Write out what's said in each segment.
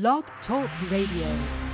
Blog Talk Radio.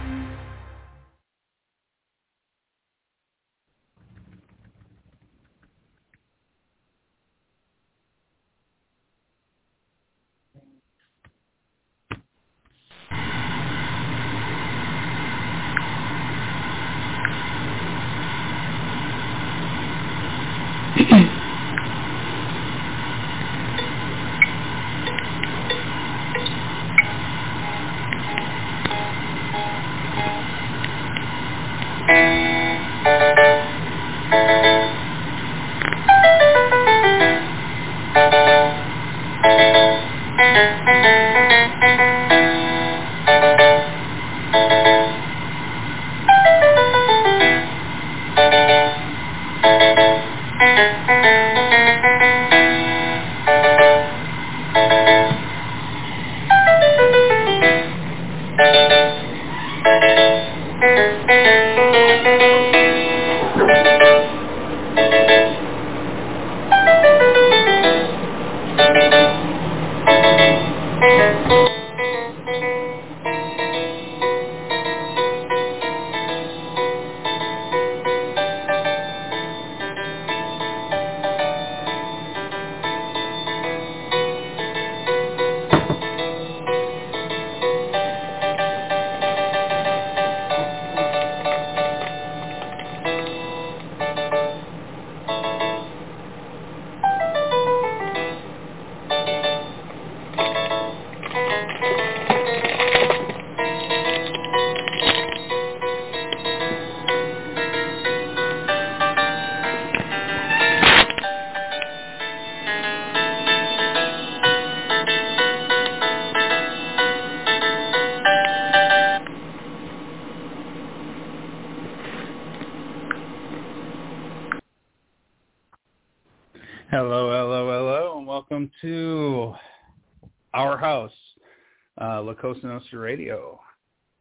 Cosa Nostra Radio.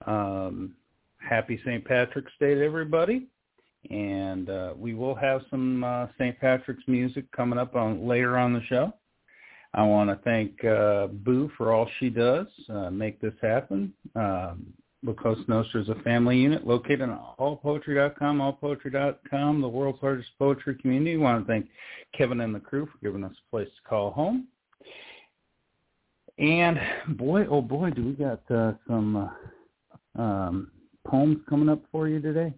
Um, happy St. Patrick's Day to everybody, and uh, we will have some uh, St. Patrick's music coming up on later on the show. I want to thank uh, Boo for all she does uh, make this happen. Um, La Cosa Nostra is a family unit located on allpoetry.com, allpoetry.com, the world's largest poetry community. I want to thank Kevin and the crew for giving us a place to call home. And boy, oh boy, do we got uh, some uh, um, poems coming up for you today.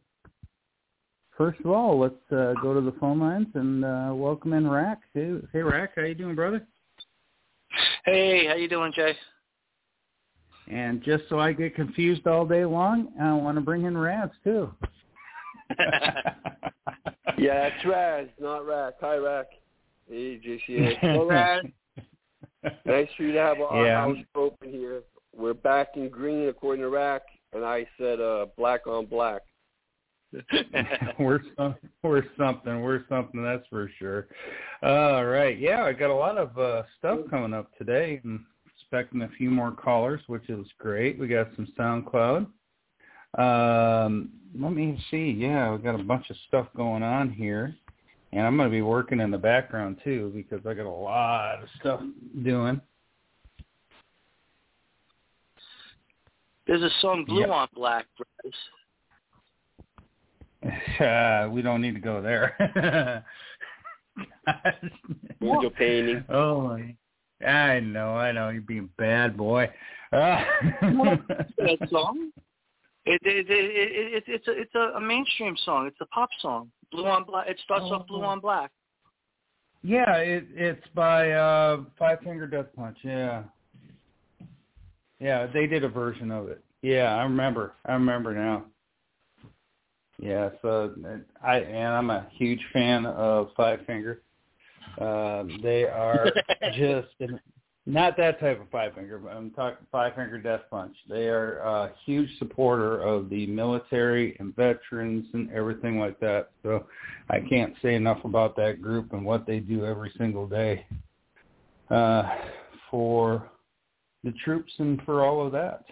First of all, let's uh, go to the phone lines and uh, welcome in Rack. Hey, hey, Rack, how you doing, brother? Hey, how you doing, Jay? And just so I get confused all day long, I want to bring in Raz too. yeah, it's Raz, not Rack. Hi, Rack. Hey, JCA. Hello, Raz. Nice for you to have our Yeah. house open here. We're back in green according to Rack, and I said uh, black on black. we're some, we're something. We're something. That's for sure. All right. Yeah, I got a lot of uh, stuff coming up today. I'm expecting a few more callers, which is great. We got some SoundCloud. Um, let me see. Yeah, we got a bunch of stuff going on here, and I'm going to be working in the background too because I got a lot of stuff doing. There's a song Blue Yep. on Black, Bryce. Uh, we don't need to go there. Window painting. Oh, I know, I know. You're being bad boy. Uh, that song. It, it, it, it, it, it's a it's a, a mainstream song. It's a pop song. Blue on Black. It starts off Blue Oh. on Black. yeah, it, it's by uh, Five Finger Death Punch. Yeah, yeah, they did a version of it. Yeah, I remember. I remember now. Yeah, so I and I'm a huge fan of Five Finger. Uh, they are just an, Not that type of five finger. But I'm talking five finger death punch. They are a huge supporter of the military and veterans and everything like that. So I can't say enough about that group and what they do every single day uh, for the troops and for all of that.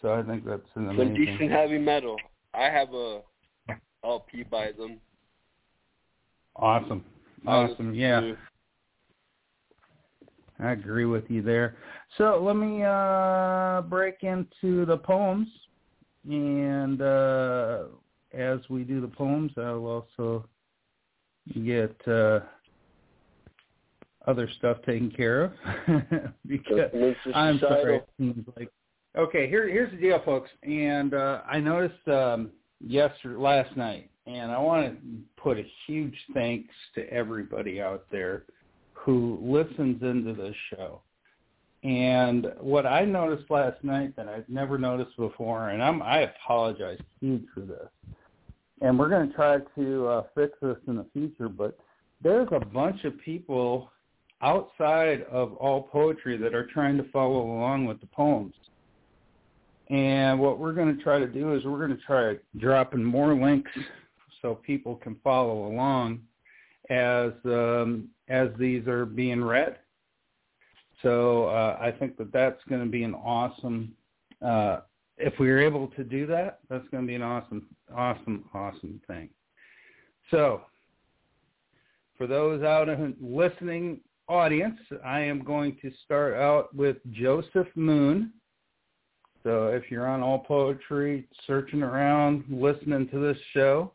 So I think that's an amazing. Some decent heavy metal. I have a LP by them. Awesome. Awesome. Yeah. I agree with you there. So let me uh, break into the poems, and uh, as we do the poems, I'll also get uh, other stuff taken care of because I'm sorry. It seems like okay. Here, here's the deal, folks, and uh, I noticed um, yesterday, last night, and I want to put a huge thanks to everybody out there who listens into this show. And what I noticed last night that I've never noticed before, and I'm I apologize huge for this, and we're going to try to uh, fix this in the future. But there's a bunch of people outside of all poetry that are trying to follow along with the poems. And what we're going to try to do is we're going to try dropping more links so people can follow along as um, as these are being read. So uh, I think that that's going to be an awesome. Uh, if we are able to do that, that's going to be an awesome, awesome, awesome thing. So for those out in listening audience, I am going to start out with Joseph Moon. So if you're on All Poetry, searching around, listening to this show,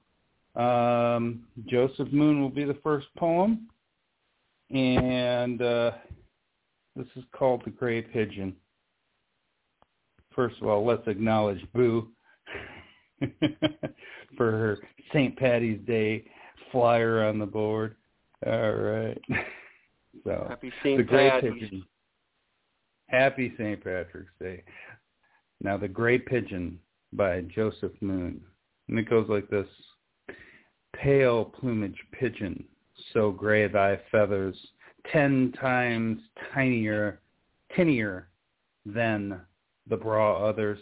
um, Joseph Moon will be the first poem, and uh, this is called The Gray Pigeon. First of all, let's acknowledge Boo for her St. Patty's Day flyer on the board. All right. So Happy St. Patrick's. Pigeon. Happy St. Patrick's Day. Now, The Gray Pigeon by Joseph Moon. And it goes like this pale plumage pigeon, so gray thy feathers, ten times tinier, tinier than the braw others.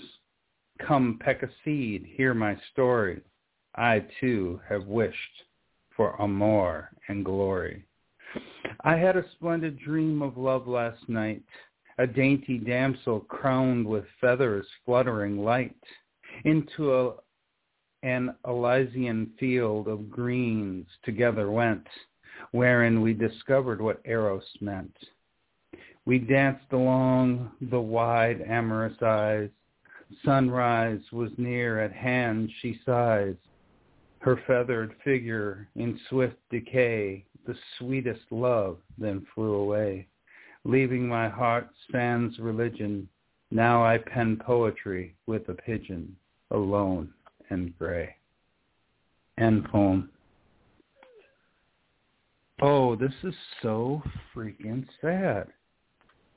Come peck a seed, hear my story. I too have wished for amour and glory. I had a splendid dream of love last night, a dainty damsel crowned with feathers fluttering light. Into a an Elysian field of greens together went, wherein we discovered what Eros meant. We danced along the wide amorous eyes. Sunrise was near at hand, she sighs. Her feathered figure in swift decay, the sweetest love then flew away. Leaving my heart sans religion, now I pen poetry with a pigeon, alone and gray. End poem. Oh, this is so freaking sad.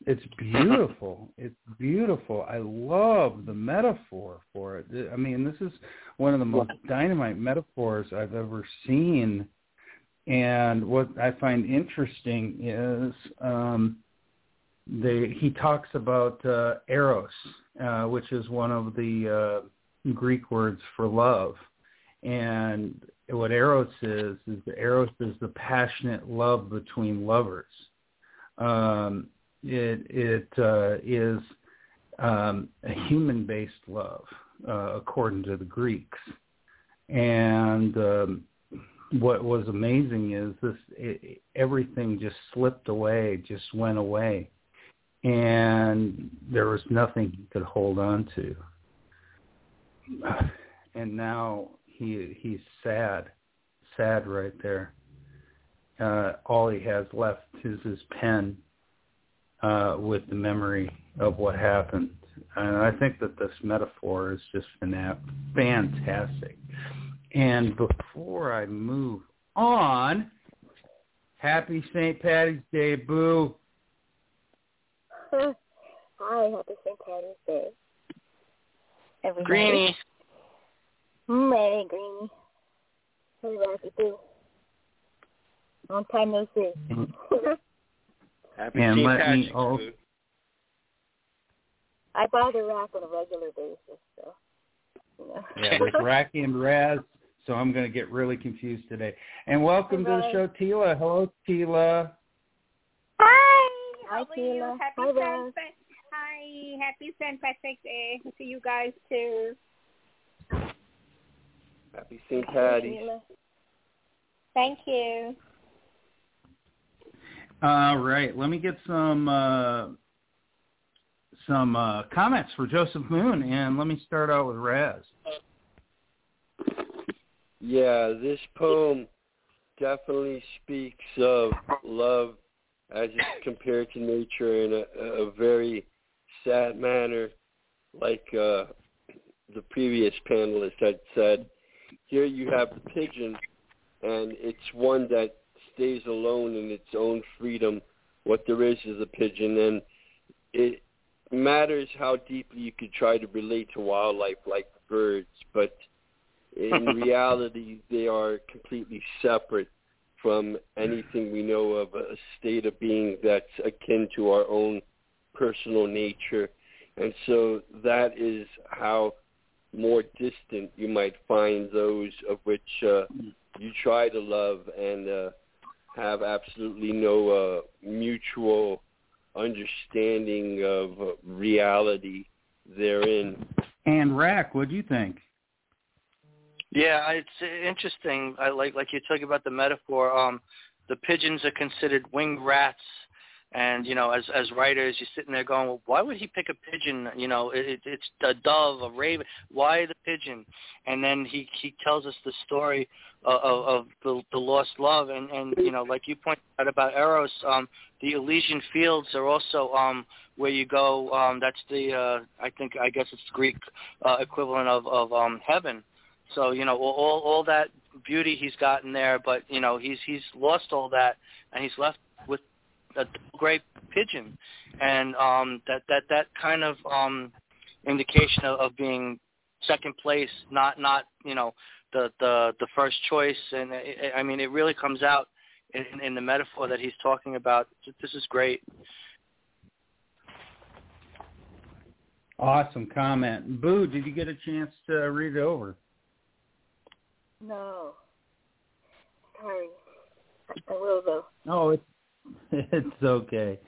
It's beautiful. it's beautiful. I love the metaphor for it. I mean, this is one of the most dynamite metaphors I've ever seen. And what I find interesting is um, they, he talks about uh, eros, uh, which is one of the uh, Greek words for love. And what eros is, is the eros is the passionate love between lovers. Um, it it uh, is um, a human-based love, uh, according to the Greeks. And um, what was amazing is this: it, everything just slipped away, just went away, and there was nothing he could hold on to and now he he's sad, sad right there. Uh, all he has left is his pen uh, with the memory of what happened. And I think that this metaphor is just fantastic. And before I move on, happy St. Patty's Day, Boo. Hi, happy St. Patty's Day everybody. Greenie. Hey, Greenie. Hey, Rocky, too. Long time no mm-hmm. see. Happy and let me Patrick's, al- Boo. I bother rap on a regular basis, so you know. Yeah, there's Racky and Raz, so I'm going to get really confused today. And welcome to the show, Tila. Hello, Tila. Hi. Hi, How are you? Happy Hi, St. Raz. Hi. Happy St. Patrick's Day to you guys too. Happy St. Patty's. Sheila. Thank you. All right, let me get some uh, some uh, comments for Joseph Moon, and let me start out with Raz. Yeah, this poem definitely speaks of love as it's compared to nature in a, a very sad manner, like uh, the previous panelist had said. Here you have the pigeon, and it's one that stays alone in its own freedom. What there is is a pigeon, and it matters how deeply you could try to relate to wildlife like birds, but in reality, they are completely separate from anything we know of a state of being that's akin to our own personal nature. And so that is how more distant you might find those of which uh, you try to love and uh, have absolutely no uh, mutual understanding of uh, reality therein. And Rack, what do you think? Yeah, it's uh, interesting. I like like you're talking about the metaphor. Um, the pigeons are considered winged rats, and you know, as as writers, you're sitting there going, well, why would he pick a pigeon? You know, it, it, it's a dove, a raven. Why the pigeon? And then he he tells us the story of, of, the, the lost love, and and you know, like you pointed out about Eros, um, the Elysian fields are also um where you go. Um, that's the uh, I think I guess it's Greek uh, equivalent of of um heaven. So you know all all that beauty he's gotten there, but you know he's he's lost all that, and he's left with a great pigeon, and um, that that that kind of um, indication of, of being second place, not not you know the the the first choice, and it, I mean it really comes out in, in the metaphor that he's talking about. This is great. Awesome comment. Boo, did you get a chance to read it over? No. Sorry. I will though. Oh, it's it's okay.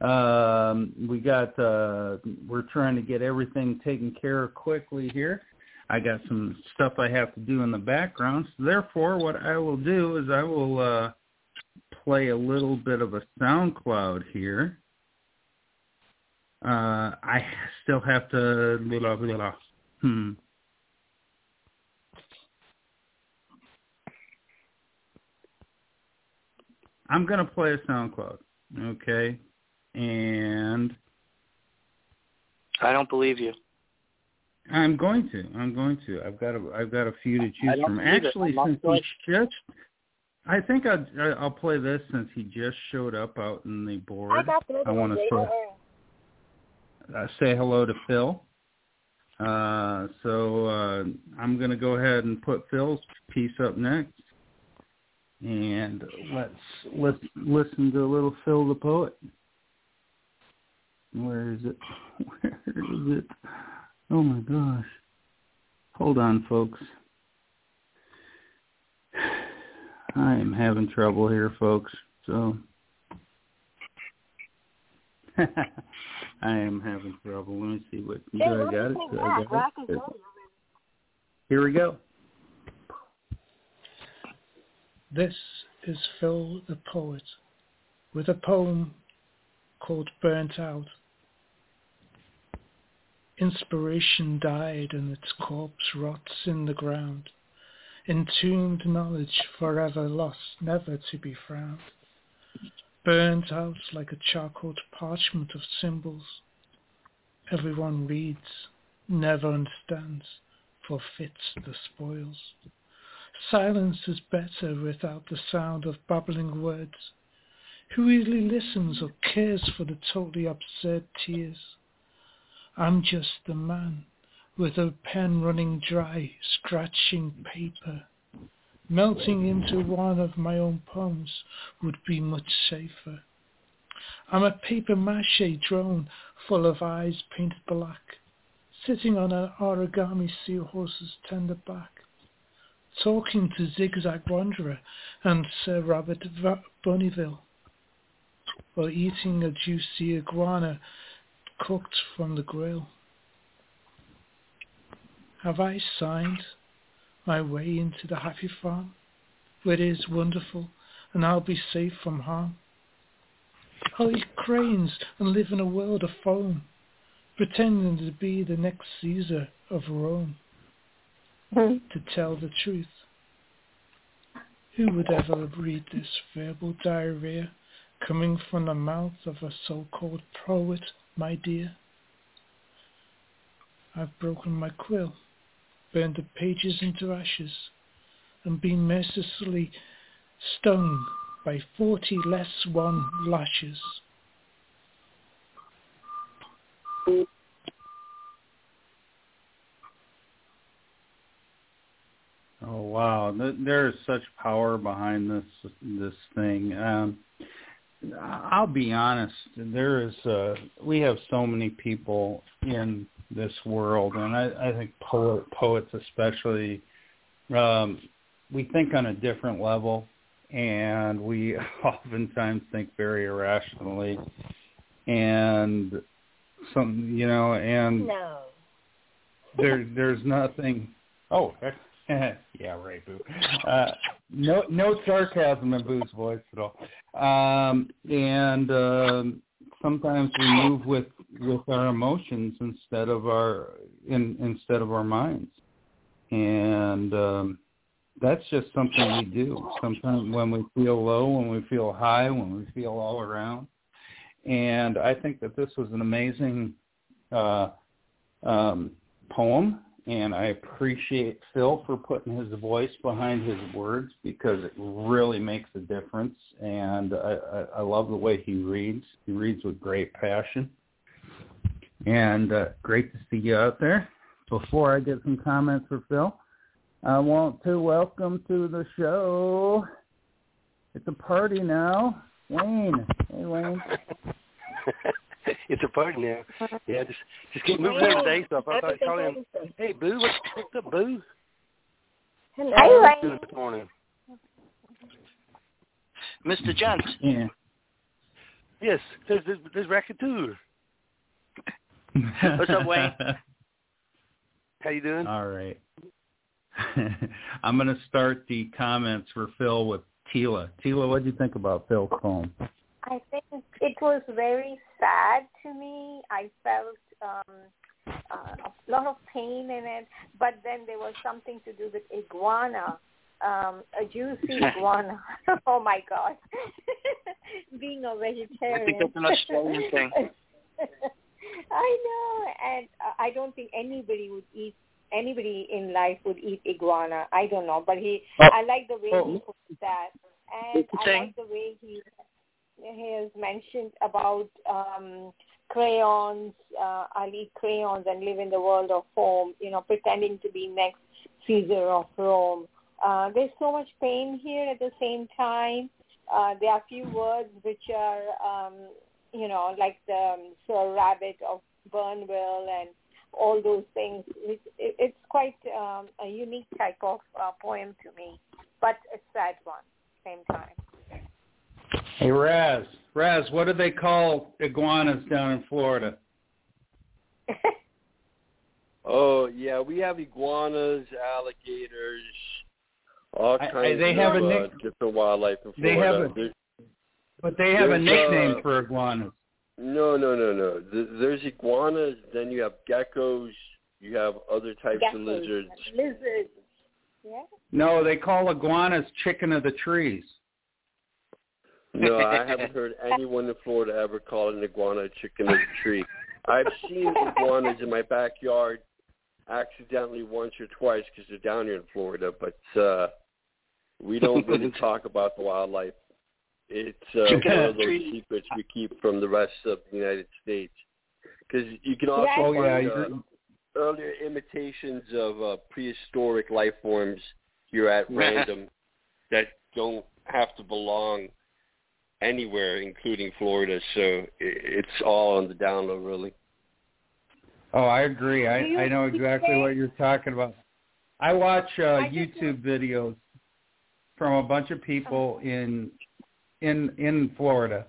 Um, we got uh, we're trying to get everything taken care of quickly here. I got some stuff I have to do in the background. So therefore, what I will do is I will uh, play a little bit of a sound cloud here. Uh, I still have to. Blah, blah, blah. Hmm. I'm gonna play a sound SoundCloud, okay? And I don't believe you. I'm going to. I'm going to. I've got a. I've got a few to choose from. Actually, I'm since he just, I think I'll I'll play this since he just showed up out in the board. got I want to sort uh, say hello to Phil. Uh, so uh, I'm going to go ahead and put Phil's piece up next, and let's let's listen to a little Phil the poet. Where is it? Where is it? Oh my gosh! Hold on, folks. I am having trouble here, folks. So I am having trouble. Let me see what do I got it. Do I got it? is ready already. Here we go. This is Phil the Poet with a poem called Burnt Out. Inspiration died and its corpse rots in the ground. Entombed knowledge forever lost, never to be found. Burnt out like a charcoaled parchment of symbols. Everyone reads, never understands, forfeits the spoils. Silence is better without the sound of babbling words. Who really listens or cares for the totally absurd tears? I'm just the man with a pen running dry, scratching paper. Melting into one of my own poems would be much safer. I'm a paper mache drone full of eyes painted black, sitting on an origami seahorse's tender back, talking to Zigzag Wanderer and Sir Robert Bunnyville, while eating a juicy iguana cooked from the grill. Have I signed my way into the happy farm, where it is wonderful and I'll be safe from harm? I'll eat cranes and live in a world of foam, pretending to be the next Caesar of Rome. Hmm. To tell the truth, who would ever read this verbal diarrhea coming from the mouth of a so-called poet, my dear? I've broken my quill, burned the pages into ashes, and been mercilessly stung by forty less one lashes. Oh wow, there is such power behind this this thing. Um, I'll be honest, there is uh, we have so many people in this world, and I, I think poet, poets especially, um, we think on a different level, and we oftentimes think very irrationally, and some you know, and No. there there's nothing. Oh, yeah, right, Boo. Uh, no, no sarcasm in Boo's voice at all. Um, and um, sometimes we move with with our emotions instead of our in, instead of our minds, and um, that's just something we do. Sometimes when we feel low, when we feel high, when we feel all around. And I think that this was an amazing uh, um, poem and I appreciate Phil for putting his voice behind his words because it really makes a difference. And I, I, I love the way he reads. He reads with great passion. And uh, great to see you out there. Before I get some comments for Phil, I want to welcome to the show. It's a party now. Wayne. Hey, Wayne. it's a party now. Yeah, just just keep moving every day. So I thought I'd call in. Hey, Boo, what's, what's up, Boo? Hello. How you doing this morning? Mr. Gent. Yeah. Yes, there's there's, there's Racketeer. What's up, Wayne? How you doing? All right. I'm going to start the comments for Phil with Tila. Tila, what do you think about Phil's poem? I think it was very sad to me. I felt um, uh, a lot of pain in it, but then there was something to do with iguana, um, a juicy iguana. oh my God! Being a vegetarian. I think that's an Australian thing. I know, and uh, I don't think anybody would eat. Anybody in life would eat iguana. I don't know, but he. Oh. I like the way Oh. he put that, and I like the way he he has mentioned about um, crayons. Uh, eat crayons and live in the world of foam, you know, pretending to be next Caesar of Rome. Uh, there's so much pain here at the same time. Uh, there are few words which are, um, you know, like the um, Sir Rabbit of Burnville and all those things. It, it, it's quite um, a unique type of uh, poem to me, but a sad one same time. Hey, Raz. Raz, what do they call iguanas down in Florida? Oh yeah, we have iguanas, alligators, all I- I- kinds they of have a uh, nick- different wildlife in They have Florida. a- There- But they have a There's, nickname uh, for iguanas. no, no, no, no. There's iguanas. Then you have geckos. You have other types of lizards. Lizards. Yeah. No, they call iguanas chicken of the trees. No, I haven't heard anyone in Florida ever call an iguana a chicken of the tree. I've seen iguanas in my backyard accidentally once or twice because they're down here in Florida, but uh we don't really talk about the wildlife. It's uh, one of of those tree. secrets we keep from the rest of the United States. Because you can also Yes. Oh yeah, find uh, earlier imitations of uh, prehistoric life forms here at random that don't have to belong anywhere, including Florida. So it's all on the down download, really. Oh, I agree. I I know exactly what you're talking about. I watch uh, YouTube videos from a bunch of people in in in Florida,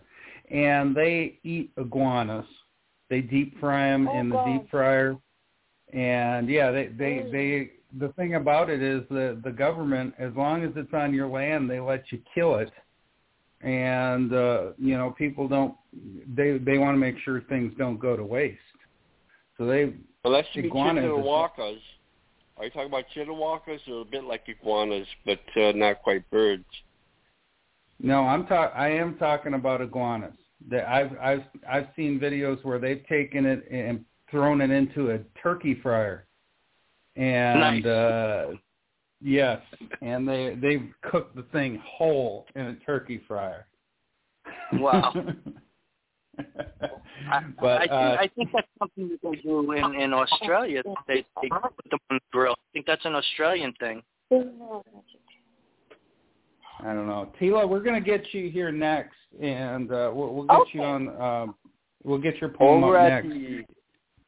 and they eat iguanas. They deep fry them oh, in the God. deep fryer, and yeah, they they they. The thing about it is the the government, as long as it's on your land, they let you kill it, and uh, you know people don't. They they want to make sure things don't go to waste. So they unless you be iguanas. Are you talking about chitawacas or a bit like iguanas, but uh, not quite birds? No, I'm talk. I am talking about iguanas. That I've I've I've seen videos where they've taken it and thrown it into a turkey fryer, and Nice. uh, yes, and they they've cooked the thing whole in a turkey fryer. Wow. I, but I, think, uh, I think that's something that they do in in Australia. They they put them on the grill. I think that's an Australian thing. I don't know, Tila. We're gonna get you here next, and uh, we'll, we'll get you on. Um, we'll get your poem Over up at next. the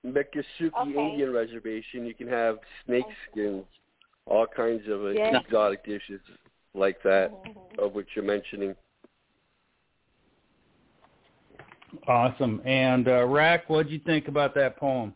Miccosukee Okay. Indian Reservation, you can have snake skins, all kinds of uh, Yeah. exotic dishes like that, of which you're mentioning. Awesome. And uh, Rack, what'd you think about that poem?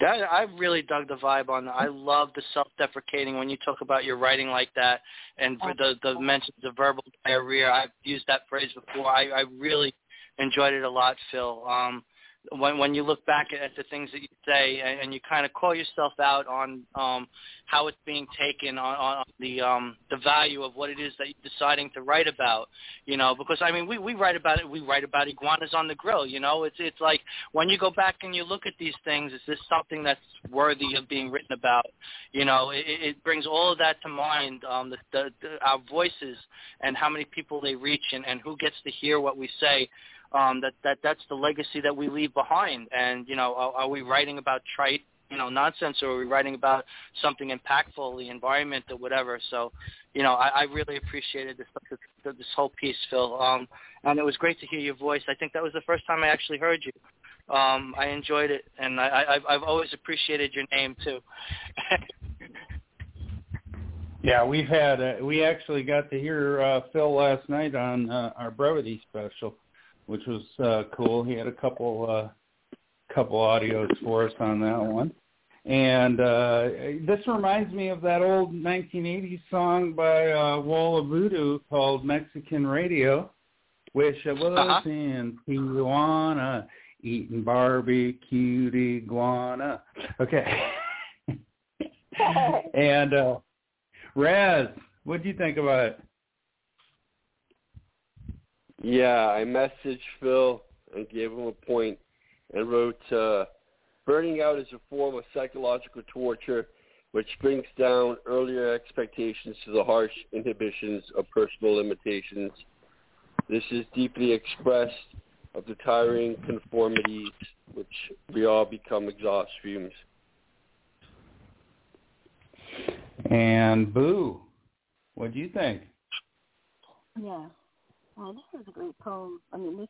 That I really dug the vibe on. that. I love the self-deprecating when you talk about your writing like that, and for the the mentions of verbal diarrhea. I've used that phrase before. I I really enjoyed it a lot, Phil. Um, when when you look back at the things that you say and, and you kind of call yourself out on um, how it's being taken on, on the um, the value of what it is that you're deciding to write about, you know, because I mean we we write about it. We write about iguanas on the grill, you know. It's it's like when you go back and you look at these things, is this something that's worthy of being written about? You know, it, it brings all of that to mind. Um, the, the, the our voices and how many people they reach and, and who gets to hear what we say um, that that that's the legacy that we leave behind. And you know, are, are we writing about trite, you know, nonsense, or are we writing about something impactful, the environment, or whatever? So, you know, I, I really appreciated this this, whole piece, Phil. Um, and it was great to hear your voice. I think that was the first time I actually heard you. Um, I enjoyed it, and I, I, I've I've always appreciated your name too. Yeah, we've had uh, we actually got to hear uh, Phil last night on uh, our brevity special, which was uh, cool. He had a couple uh, couple audios for us on that one. And uh, this reminds me of that old 1980s song by uh, Wall of Voodoo called Mexican Radio. which I was Uh-huh. in Tijuana eating barbecued iguana. Okay. and uh, Raz, what do you think about it? Yeah, I messaged Phil and gave him a point and wrote, uh, burning out is a form of psychological torture which brings down earlier expectations to the harsh inhibitions of personal limitations. This is deeply expressed of the tiring conformities which we all become exhaust fumes. And Boo, what do you think? Yeah. Well, this is a great poem. I mean, this,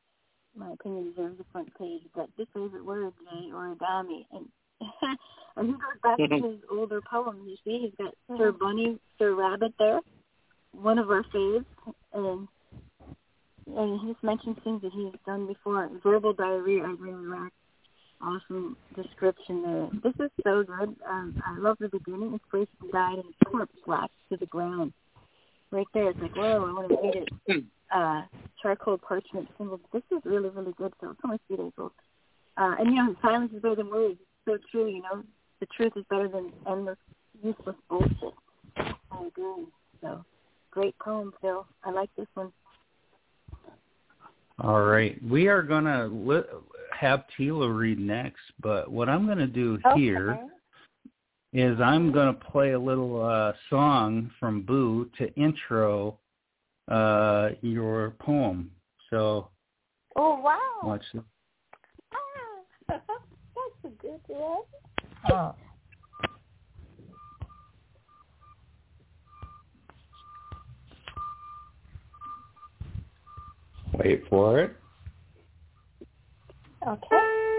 my opinion, deserves the front page. But this favorite word, Jay, origami. And and he goes back to his older poems. You see, he's got Sir Bunny, Sir Rabbit there, one of our faves. And and he just mentions things that he's done before. Verbal diarrhea, I really like. Awesome description there. This is so good. Um, I love the beginning. This person died and his corpse lashed to the ground. Right there, it's like, whoa, I want to read it. Uh, charcoal parchment symbol. This is really, really good. So it's only three days old. Uh, and you know, silence is better than words. So true, you know. The truth is better than endless, useless bullshit. I agree. So, great poem, Phil. I like this one. All right, we are gonna li- have Tila read next, but what I'm gonna do here is I'm gonna play a little uh, song from Boo to intro uh, your poem. So Oh wow! watch this. Ah, that's a good one. Oh. Wait for it. Okay.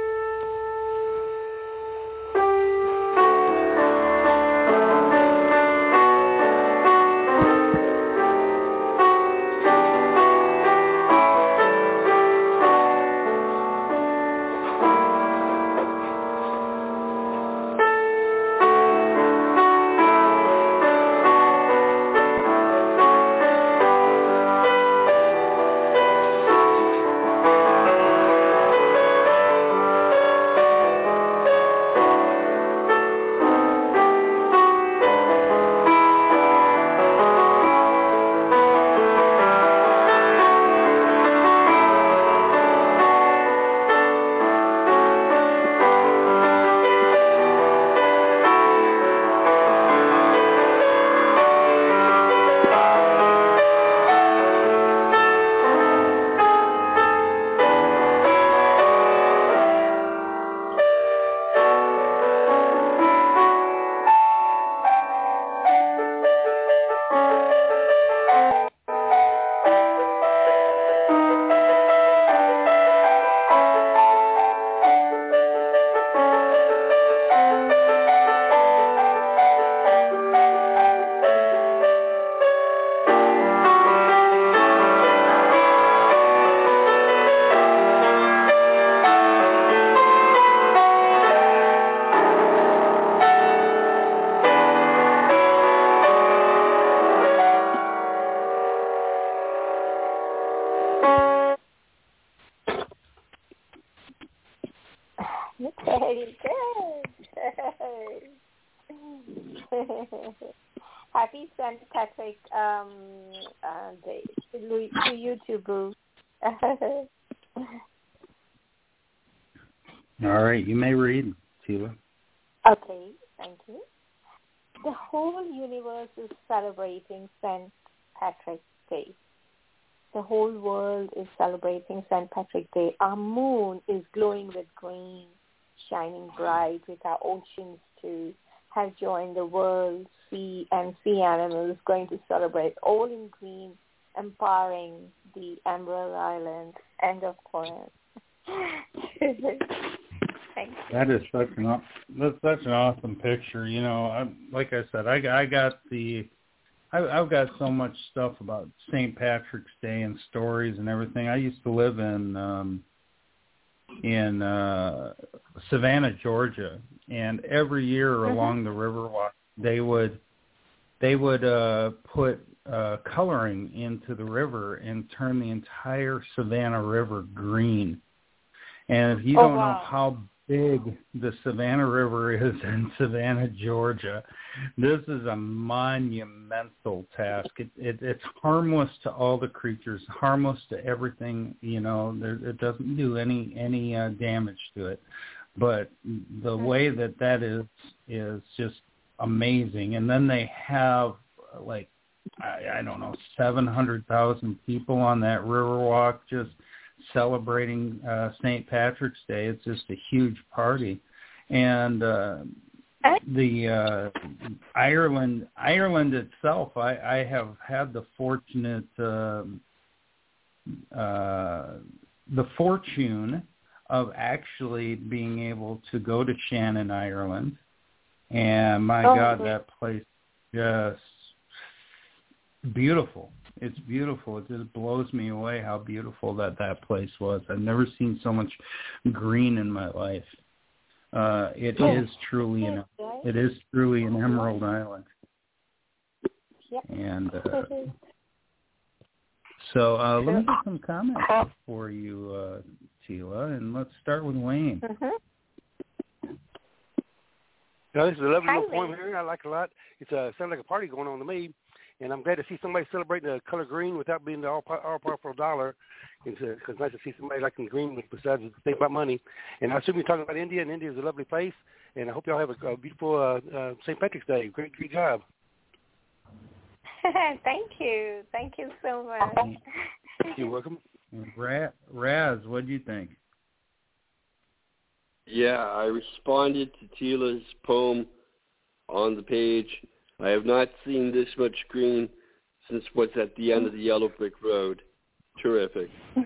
With green, shining bright with our oceans to have joined the world, sea and sea animals going to celebrate all in green, empowering the Emerald Island. End of poem. that is such an that's such an awesome picture. You know, I, like I said, I, I got the I, I've got so much stuff about St. Patrick's Day and stories and everything. I used to live in um in uh Savannah, Georgia, and every year mm-hmm. along the Riverwalk they would they would uh put uh coloring into the river and turn the entire Savannah River green. And if you oh, don't wow. know how big the Savannah River is in Savannah, Georgia. This is a monumental task. It, it, it's harmless to all the creatures, harmless to everything. You know, there, it doesn't do any any uh, damage to it. But the mm-hmm. way that that is is just amazing. And then they have like I, I don't know seven hundred thousand people on that Riverwalk just celebrating uh, St. Patrick's Day. It's just a huge party, and uh, the uh, Ireland Ireland itself. I, I have had the fortunate uh, uh, the fortune of actually being able to go to Shannon, Ireland, and my oh, God, that place just beautiful it's beautiful. It just blows me away how beautiful that that place was. I've never seen so much green in my life. Uh, it yeah. is truly an it is truly an emerald island. Yep. And uh, so uh, let me get some comments for you, uh, Tila, and let's start with Wayne. Mm-hmm. Yeah, this is a lovely Hi, little poem Wayne. here. I like it a lot. It's uh, sounds like a party going on to me and I'm glad to see somebody celebrating the color green without being the all all powerful dollar. It's because uh, nice to see somebody like in green besides think about money. And I assume you're talking about India, and India is a lovely place. And I hope y'all have a, a beautiful uh, uh, St. Patrick's Day. Great, great job. Thank you. Thank you so much. You're welcome. Raz, Raz what do you think? Yeah, I responded to Tila's poem on the page I have not seen this much green since what's at the end of the yellow brick road. Terrific.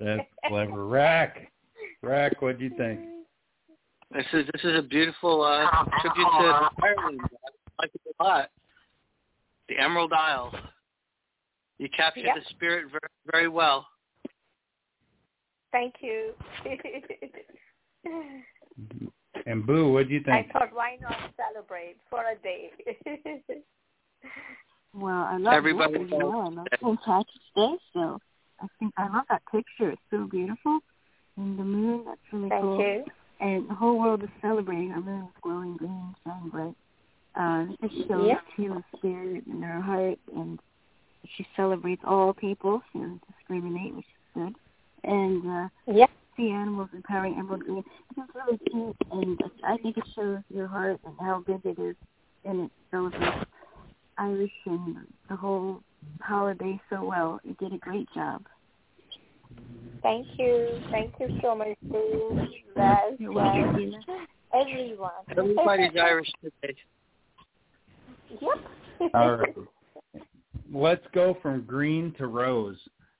That's clever. Rack. Rack, what do you think? This is this is a beautiful uh, tribute to Ireland. I like it a lot. The Emerald Isle. You captured Yep. the spirit very, very well. Thank you. And Boo, what do you think? I thought, why not celebrate for a day? Well, I love Everybody this as well. I love St. Patrick's Day, so I think I love that picture. It's so beautiful. And the moon, that's really Thank cool. you. And the whole world is celebrating. Our moon is glowing green, shining bright. Uh, this just shows Yeah. Tina's spirit in her heart, and she celebrates all people. She doesn't discriminate, which is good. And uh, Yeah. See animals empowering emerald green. It's really cute, and I think it shows your heart and how big it is, and it celebrates Irish and the whole holiday so well. You did a great job. Thank you. Thank you so much, Boo, Raz, You're welcome, everyone. Everybody's Irish today. Yep. All right. Let's go from green to rose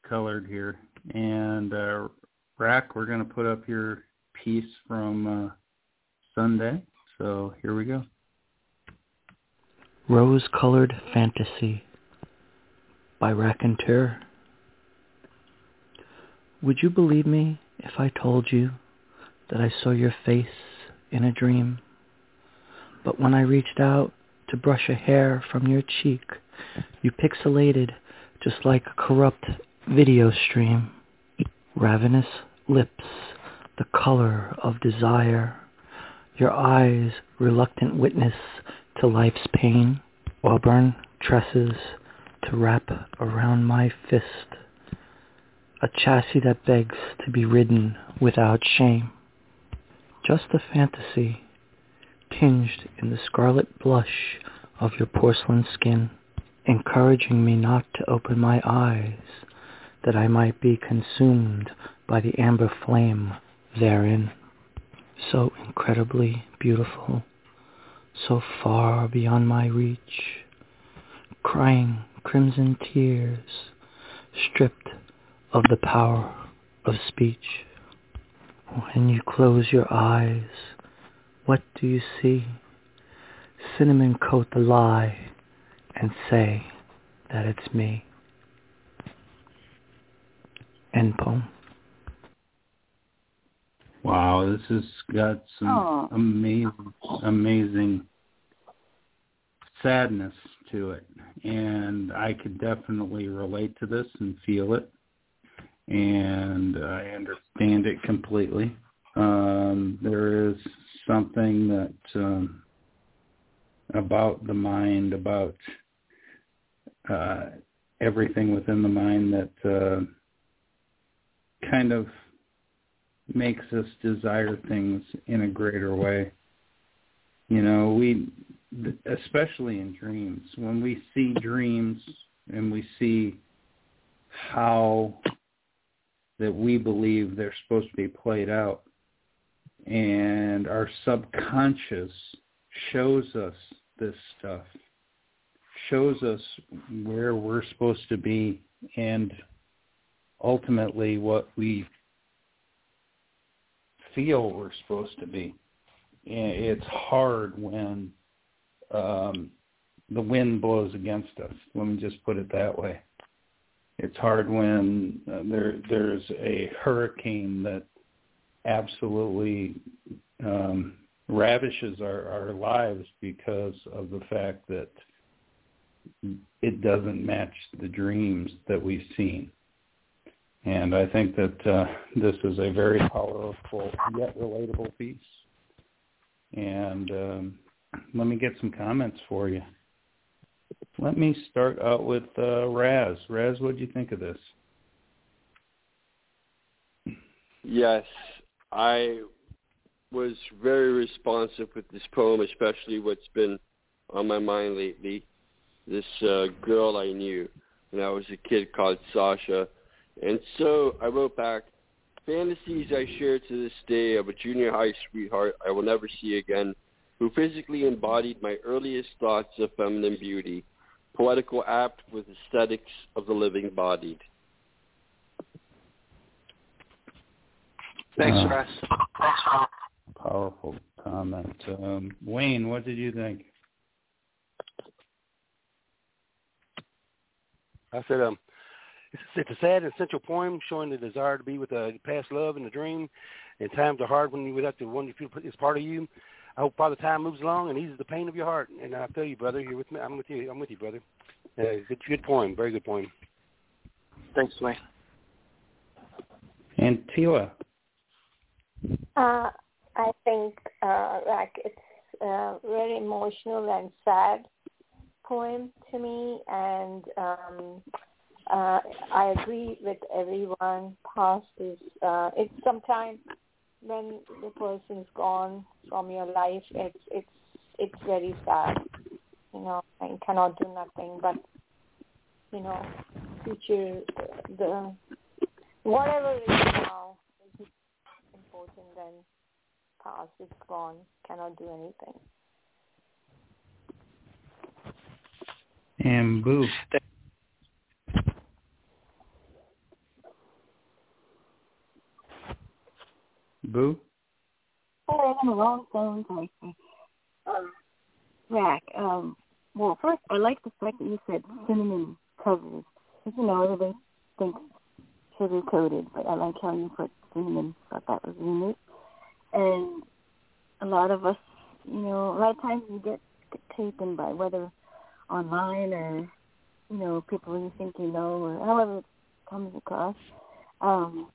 colored here. And uh, Rack, we're going to put up your piece from uh, Sunday. So here we go. Rose-Colored Fantasy by Raconteur. Would you believe me if I told you that I saw your face in a dream? But when I reached out to brush a hair from your cheek, you pixelated just like a corrupt video stream. Ravenous lips, the color of desire, your eyes reluctant witness to life's pain, auburn tresses to wrap around my fist, a chassis that begs to be ridden without shame. Just a fantasy, tinged in the scarlet blush of your porcelain skin, encouraging me not to open my eyes, that I might be consumed by the amber flame therein. So incredibly beautiful, so far beyond my reach, crying crimson tears, stripped of the power of speech. When you close your eyes, what do you see? Cinnamon coat the lie and say that it's me. End poem. Wow, this has got some Aw. amazing, amazing sadness to it, and I could definitely relate to this and feel it, and I understand it completely. Um, there is something that um, about the mind, about uh, everything within the mind that uh, kind of makes us desire things in a greater way. You know, we, especially in dreams, when we see dreams and we see how that we believe they're supposed to be played out, and our subconscious shows us this stuff, shows us where we're supposed to be, and ultimately what we feel we're supposed to be. It's hard when um, the wind blows against us. Let me just put it that way. It's hard when uh, there there's a hurricane that absolutely um, ravishes our, our lives because of the fact that it doesn't match the dreams that we've seen. And I think that uh, this is a very powerful yet relatable piece. And um, let me get some comments for you. Let me start out with uh, Raz. Raz, what do you think of this? Yes, I was very responsive with this poem, especially what's been on my mind lately. This uh, girl I knew when I was a kid called Sasha. And so I wrote back, fantasies I share to this day of a junior high sweetheart I will never see again, who physically embodied my earliest thoughts of feminine beauty. poetical apt with aesthetics of the living bodied. Thanks, Uh, Russ. Powerful comment. Um, Wayne, what did you think? I said, um, it's, it's a sad and essential poem showing the desire to be with a past love and a dream, and times are hard when you without the one you feel is part of you. I hope Father Time moves along and eases the pain of your heart. And I tell you, brother. You're with me. I'm with you. I'm with you, brother. Uh, good, good poem. Very good poem. Thanks, Wayne. And Tila. Uh, I think uh, like it's a very emotional and sad poem to me, and um, uh, I agree with everyone. Past is uh, it's sometimes when the person's gone from your life, it's it's it's very sad. You know, I cannot do nothing, but you know, future the whatever is now is important than past. It's gone. Cannot do anything. And Boo. Boo? Oh, I'm a long phone sorry. Um, Rack, um, well, first, I like the fact that you said cinnamon covers. Because, you know, everybody thinks sugar coated, but I like how you put cinnamon. thought that was unique. And a lot of us, you know, a lot of times you get taken by whether online or, you know, people you think you know or however it comes across. Um,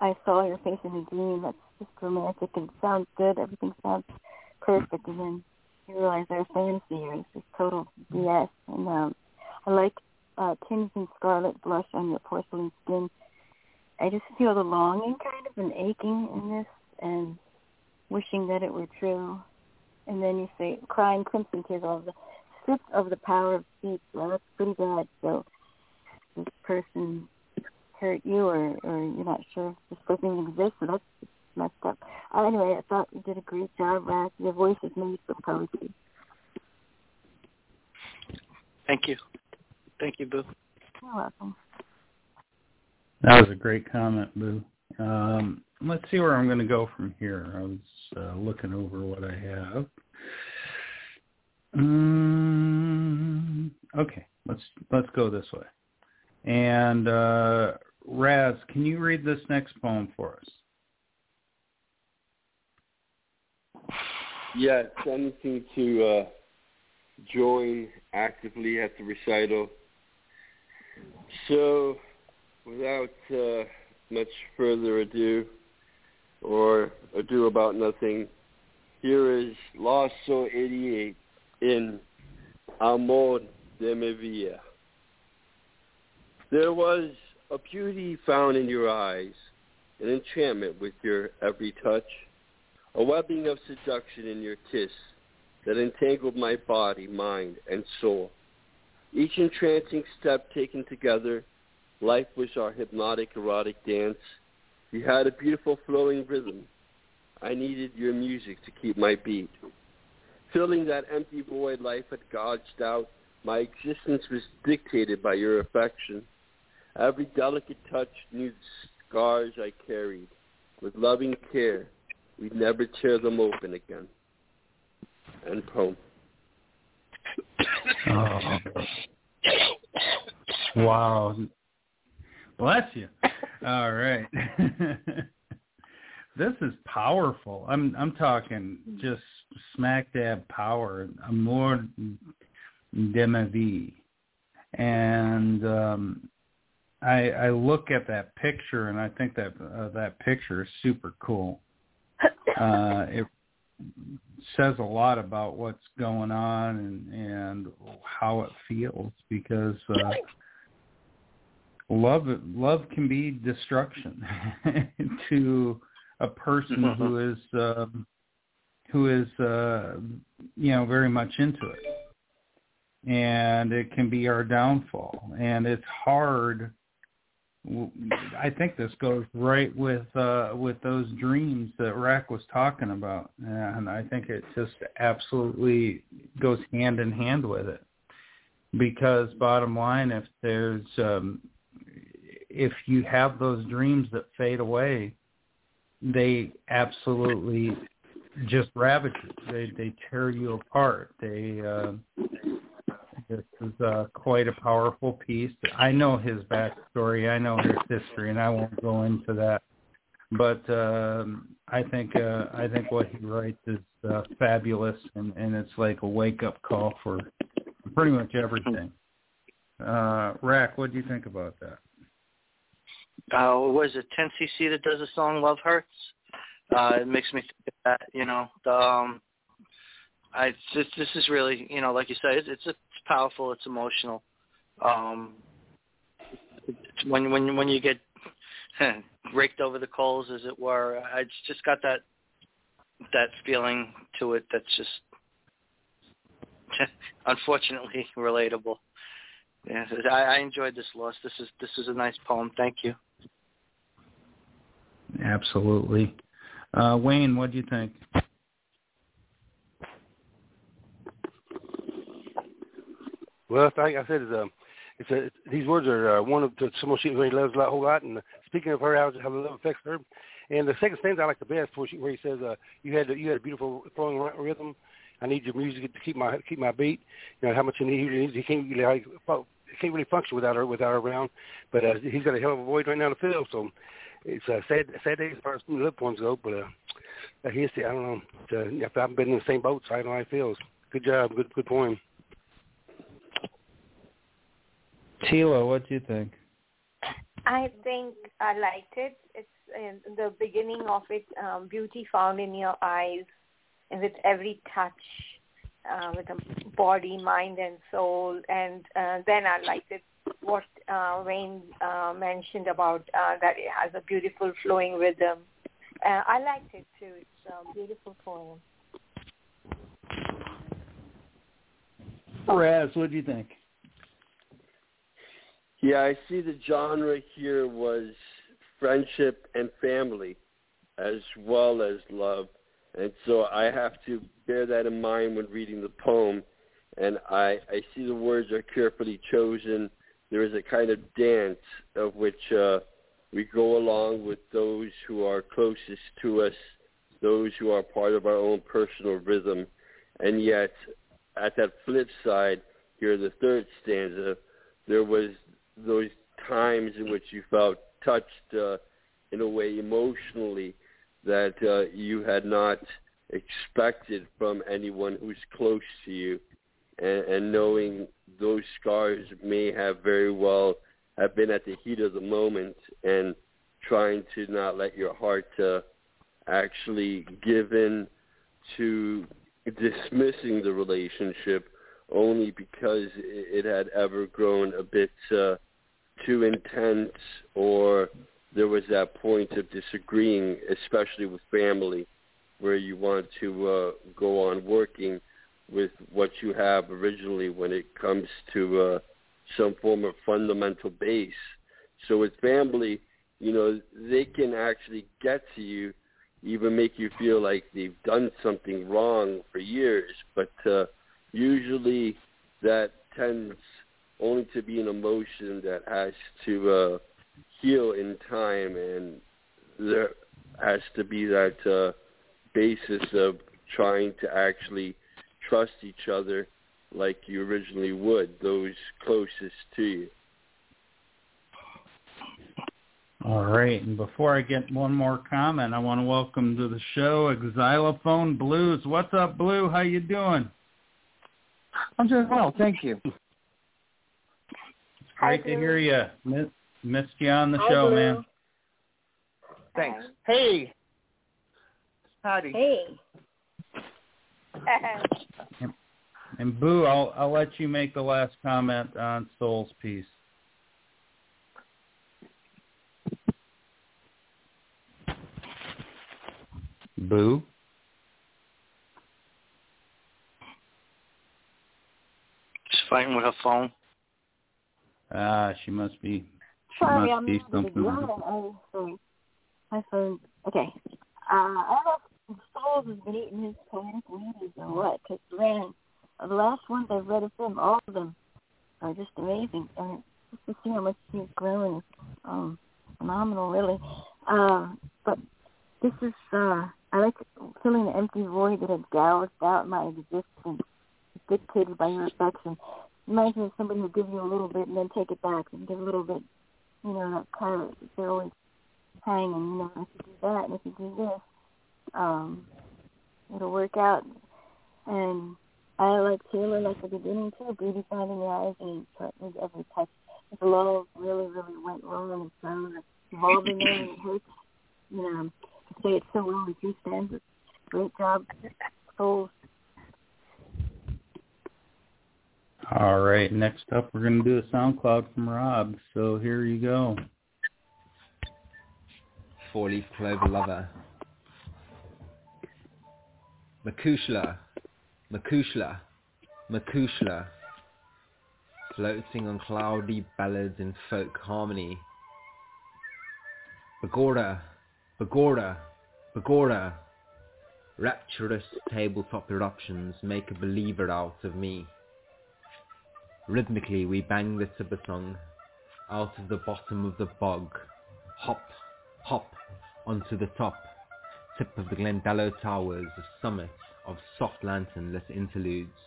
I saw your face in a dream. That's just romantic and sounds good. Everything sounds perfect. And then you realize they're fantasy or it's just total BS. And um, I like uh, tints and scarlet blush on your porcelain skin. I just feel the longing kind of and aching in this and wishing that it were true. And then you say crying crimson tears all the stripped of the power of speech. Well, that's pretty bad. So this person hurt you or, or you're not sure if this person even exists, so that's messed up. Uh, anyway, I thought you did a great job, Rack. Your voice is made for poetry. Thank you. Thank you, Boo. You're welcome. That was a great comment, Boo. Um, let's see where I'm going to go from here. I was uh, looking over what I have. Um, okay, let's let's go this way. And uh, Raz, can you read this next poem for us? Yes, anything to uh, join actively at the recital. So, without uh, much further ado, or ado about nothing, here is Lost Soul 88 in Amor de mi vida. There was a beauty found in your eyes, an enchantment with your every touch, a webbing of seduction in your kiss that entangled my body, mind, and soul. Each entrancing step taken together, life was our hypnotic, erotic dance. You had a beautiful flowing rhythm. I needed your music to keep my beat. Filling that empty void life had gouged out, my existence was dictated by your affection. Every delicate touch knew the scars I carried. With loving care, we'd never tear them open again. End poem. Oh. Wow. Bless you. All right. this is powerful. I'm I'm talking just smack dab power. Amor de ma vie. And um I I look at that picture and I think that uh, that picture is super cool. Uh it says a lot about what's going on and and how it feels because uh love love can be destruction to a person who is um who is uh you know very much into it. And it can be our downfall. And it's hard I think this goes right with uh with those dreams that Rack was talking about and I think it just absolutely goes hand in hand with it because bottom line, if there's um, if you have those dreams that fade away, they absolutely just ravage you. They they tear you apart. They uh, this is uh, quite a powerful piece. I know his backstory. I know his history, and I won't go into that. But um, I think uh, I think what he writes is uh, fabulous, and, and it's like a wake up call for pretty much everything. Uh, Rack, what do you think about that? Uh, was it 10cc that does the song "Love Hurts"? Uh, it makes me think that. You know, the, um, I this this is really you know like you said, it's it's, it's powerful, it's emotional. Um, it's when when when you get raked over the coals, as it were, I just got that that feeling to it that's just unfortunately relatable. Yeah, I, I enjoyed this loss. This is this is a nice poem. Thank you. Absolutely. Uh, Wayne, what do you think? Well, like I said, it's, um, it's a, these words are uh, one of the someone she really loves a whole lot. And speaking of her, how how the love affects her. And the second stanza I like the best, where, she, where he says, uh, "You had you had a beautiful flowing rhythm. I need your music to keep my keep my beat. You know how much he needs. He can't really like, can't really function without her without her around. But uh, he's got a hell of a voice right now to fill. So it's a sad sad day as far as love poems go. But uh, he's I don't know. Uh, I've been in the same boat, so I know how it feels. Good job. Good good poem. Tila, what do you think? I think I liked it. It's in the beginning of it, um, beauty found in your eyes, and with every touch, uh, with the body, mind, and soul. And uh, then I liked it what uh, Wayne uh, mentioned about uh, that it has a beautiful flowing rhythm. Uh, I liked it too. It's a beautiful poem. Raz, what do you think? Yeah, I see the genre here was friendship and family as well as love. And so I have to bear that in mind when reading the poem. And I, I see the words are carefully chosen. There is a kind of dance of which uh, we go along with those who are closest to us, those who are part of our own personal rhythm. And yet, at that flip side, here in the third stanza, there was those times in which you felt touched uh, in a way emotionally that uh, you had not expected from anyone who's close to you, and, and knowing those scars may have very well have been at the heat of the moment, and trying to not let your heart uh, actually give in to dismissing the relationship only because it had ever grown a bit uh, too intense or there was that point of disagreeing, especially with family, where you want to uh, go on working with what you have originally when it comes to uh, some form of fundamental base. So with family, you know, they can actually get to you, even make you feel like they've done something wrong for years. But uh, usually that tends only to be an emotion that has to uh, heal in time, and there has to be that uh, basis of trying to actually trust each other like you originally would, those closest to you. All right, and before I get one more comment, I want to welcome to the show Xylophone Blues. What's up, Blue? How you doing? I'm doing well, thank you. Great to hear you. Miss, missed you on the Hi, show, Blue. man. Thanks. Hey. Howdy. Hey. and, and Boo, I'll I'll let you make the last comment on Soul's piece. Boo. She's fighting with her phone. Ah, she must be. She Sorry, must I'm be something. Oh, sorry. My phone. Okay. Uh, I don't know if Souls has been eating his poetic weeds or what, because man, the last ones I've read of him, all of them are just amazing, and just to see how much she's grown is um, phenomenal, really. Uh, but this is uh, I like filling the empty void that had gouged out my existence, dictated by your affection. Imagine somebody would give you a little bit and then take it back and give a little bit, you know, that carrot. They're always hanging, you know, if you do that and if you do this, um, it'll work out. And I like Taylor like the beginning too, beauty found in your eyes and with every touch. If love really, really went wrong and so evolving there and it hurts, you know, to say it so well in two stanzas. Great job, souls. All right, next up we're going to do a SoundCloud from Rob. So here you go. Four-leaf clover lover. Macushla, Macushla, Macushla, floating on cloudy ballads in folk harmony. Begorra, Begorra, Begorra, rapturous tabletop eruptions make a believer out of me. Rhythmically we bang the tibber song out of the bottom of the bog, hop, hop, onto the top, tip of the Glendalough Towers, a summit of soft lantern-lit interludes,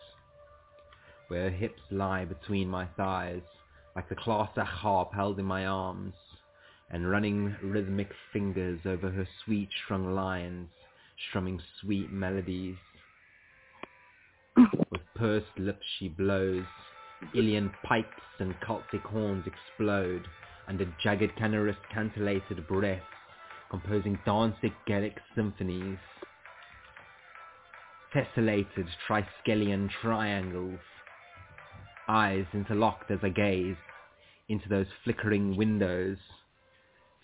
where her hips lie between my thighs, like the classic harp held in my arms, and running rhythmic fingers over her sweet strung lines, strumming sweet melodies. With pursed lips she blows, Uilleann pipes and cultic horns explode, under jagged canorous cantillated breaths, composing Danzig Gaelic symphonies. Tessellated triskelion triangles, eyes interlocked as I gaze into those flickering windows,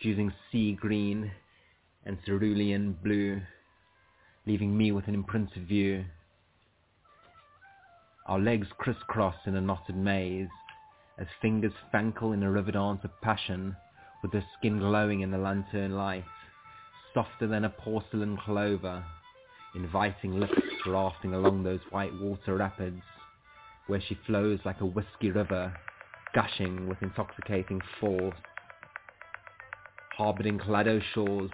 fusing sea green and cerulean blue, leaving me with an imprinted view. Our legs crisscross in a knotted maze, as fingers fankle in a river dance of passion, with the skin glowing in the lantern light, softer than a porcelain clover, inviting lips rafting along those white water rapids, where she flows like a whiskey river, gushing with intoxicating force. harboring in Claddagh shores,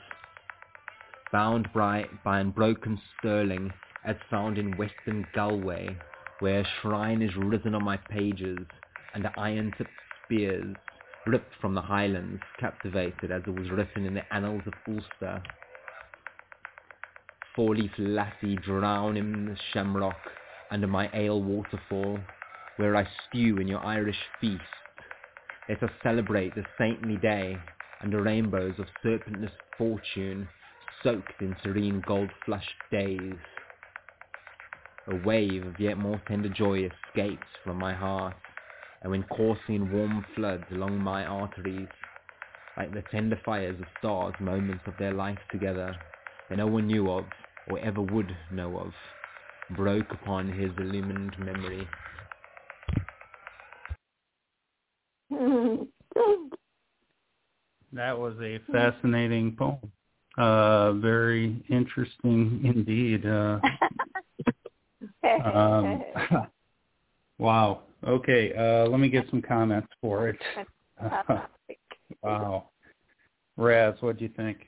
bound by, by unbroken sterling, as found in western Galway, where a shrine is risen on my pages, and iron-tipped spears, ripped from the highlands, captivated as it was written in the annals of Ulster. Four-leaf lassie drown in the shamrock under my ale waterfall, where I stew in your Irish feast. Let us celebrate the saintly day under rainbows of serpentless fortune, soaked in serene gold-flushed days. A wave of yet more tender joy escapes from my heart, and when coursing in warm floods along my arteries, like the tender fires of stars moments of their life together, that no one knew of, or ever would know of, broke upon his illumined memory. That was a fascinating poem. Uh, very interesting indeed. Uh, um, wow. Okay, uh, let me get some comments for it. wow. Raz, what do you think?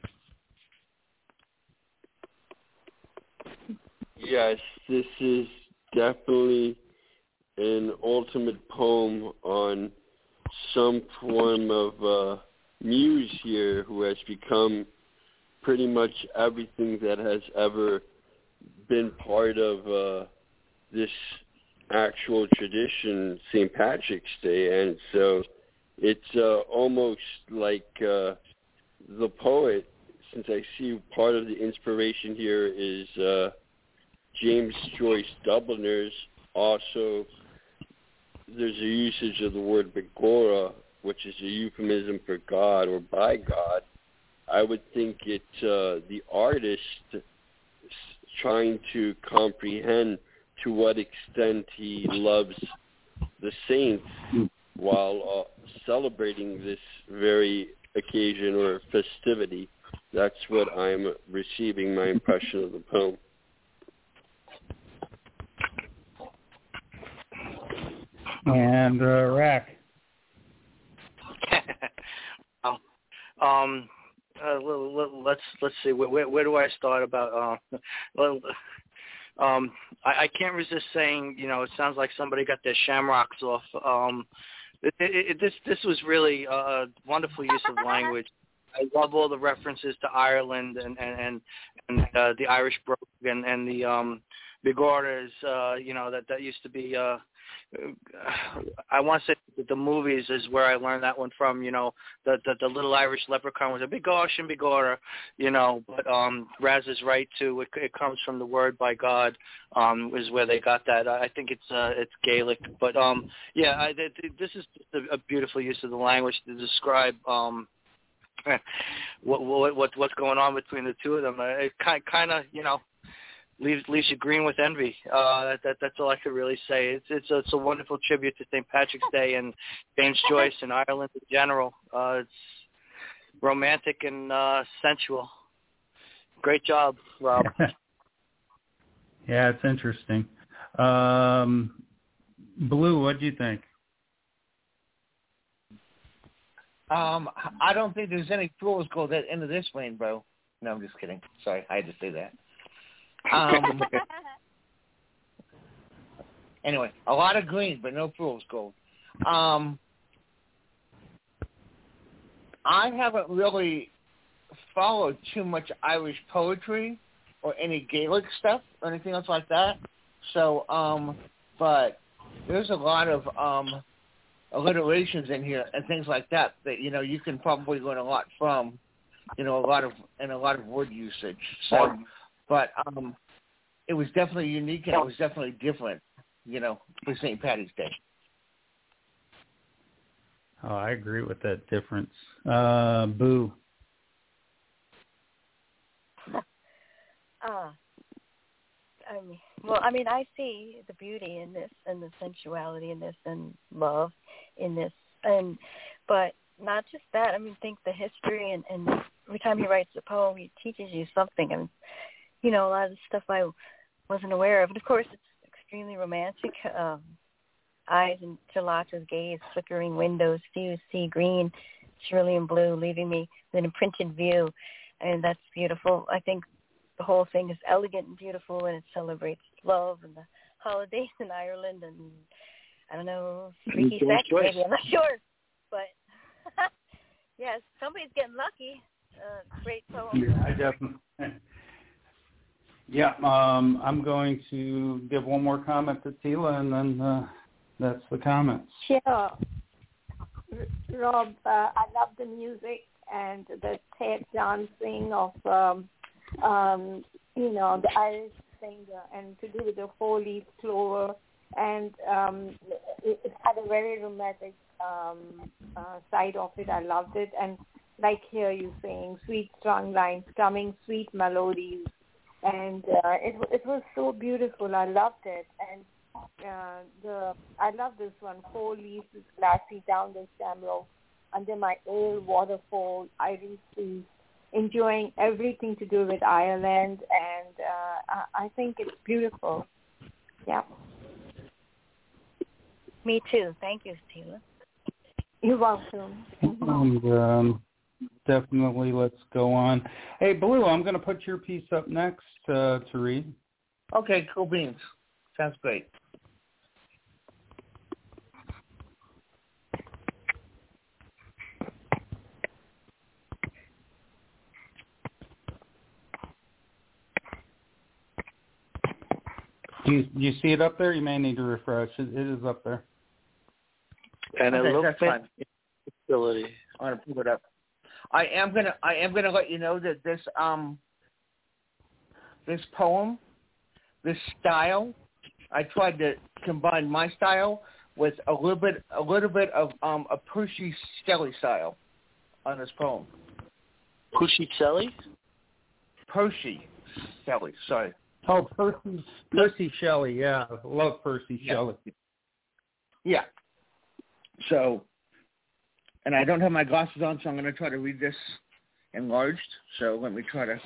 Yes, this is definitely an ultimate poem on some form of uh, muse here who has become pretty much everything that has ever been part of uh, this actual tradition, St. Patrick's Day, and so it's uh, almost like uh, the poet. Since I see part of the inspiration here is uh, James Joyce Dubliners. Also, there's a usage of the word begorra, which is a euphemism for God or by God. I would think it's uh, the artist trying to comprehend to what extent he loves the saints while uh, celebrating this very occasion or festivity. That's what I'm receiving my impression of the poem. And uh, Rack. um, uh, let's let's see. Where, where do I start about? Uh, well, um, I, I can't resist saying, you know, it sounds like somebody got their shamrocks off. Um, it, it, this this was really a wonderful use of language. I love all the references to Ireland and and and, and uh, the Irish brogue and and the um Begorras, uh, you know that that used to be uh I want to say that the movies is where I learned that one from. You know, the the, the little Irish leprechaun was a big gosh and begorra. You know, but um, Raz is right too. It, it comes from the word by God. Um, is where they got that. I think it's uh, it's Gaelic, but um, yeah, I, th- this is a, a beautiful use of the language to describe um, what what what what's going on between the two of them. It kind kind of you know leaves leaves you green with envy. Uh, that, that that's all I could really say. It's it's a, it's a wonderful tribute to St. Patrick's Day and James Joyce and Ireland in general. Uh, it's romantic and uh, sensual. Great job, Rob. yeah, it's interesting. Um, Blue, what do you think? Um, I don't think there's any fool's gold at the end of this rainbow. No, I'm just kidding. Sorry, I had to say that. Um, anyway, a lot of green, but no fool's gold. Um, I haven't really followed too much Irish poetry or any Gaelic stuff or anything else like that. So, um, but there's a lot of um, alliterations in here and things like that that you know you can probably learn a lot from. You know, a lot of and a lot of word usage. So but um, it was definitely unique and it was definitely different, you know, for St. Patty's Day. Oh, I agree with that difference. Uh, boo. Ah, I mean, well, I mean, I see the beauty in this, and the sensuality in this, and love in this, and but not just that. I mean, think the history, and, and every time he writes a poem, he teaches you something. I mean, you know, a lot of the stuff I wasn't aware of. And of course, it's extremely romantic. Um, eyes and Chilata's gaze, flickering windows, fuse sea green, cerulean blue, leaving me with an imprinted view. And that's beautiful. I think the whole thing is elegant and beautiful, and it celebrates love and the holidays in Ireland and I don't know, freaky sex maybe. I'm not sure, but yes, somebody's getting lucky. Uh, great poem. Yeah, I definitely. Yeah, um, I'm going to give one more comment to Tila, and then uh, that's the comments. Sure. Rob, uh, I love the music and the tap dancing of, um, um, you know, the Irish singer, and to do with the four leaf clover, and um, it, it had a very romantic um, uh, side of it. I loved it, and like here you saying, sweet strong lines coming, sweet melodies and uh, it it was so beautiful. I loved it, and uh, the I love this one. Four leaves is glassy down the shamrock under my ale waterfall, Irish trees, enjoying everything to do with Ireland, and uh, I, I think it's beautiful. Yeah. Me too. Thank you, Stila. You're welcome. And, um, definitely let's go on. Hey, Blue, I'm going to put your piece up next uh, to read. Okay, cool beans. Sounds great. Do you, do you see it up there? You may need to refresh. it, it is up there. And okay, a little that's bit fine. facility. I'm gonna pull it up. I am gonna I am gonna let you know that this um this poem, this style, I tried to combine my style with a little bit a little bit of um a Percy Shelley style on this poem. Percy Shelley? Percy Shelley, sorry. Oh, Percy Percy Shelley, yeah, love Percy Yeah. Shelley. Yeah. So, and I don't have my glasses on, so I'm going to try to read this enlarged. So let me try to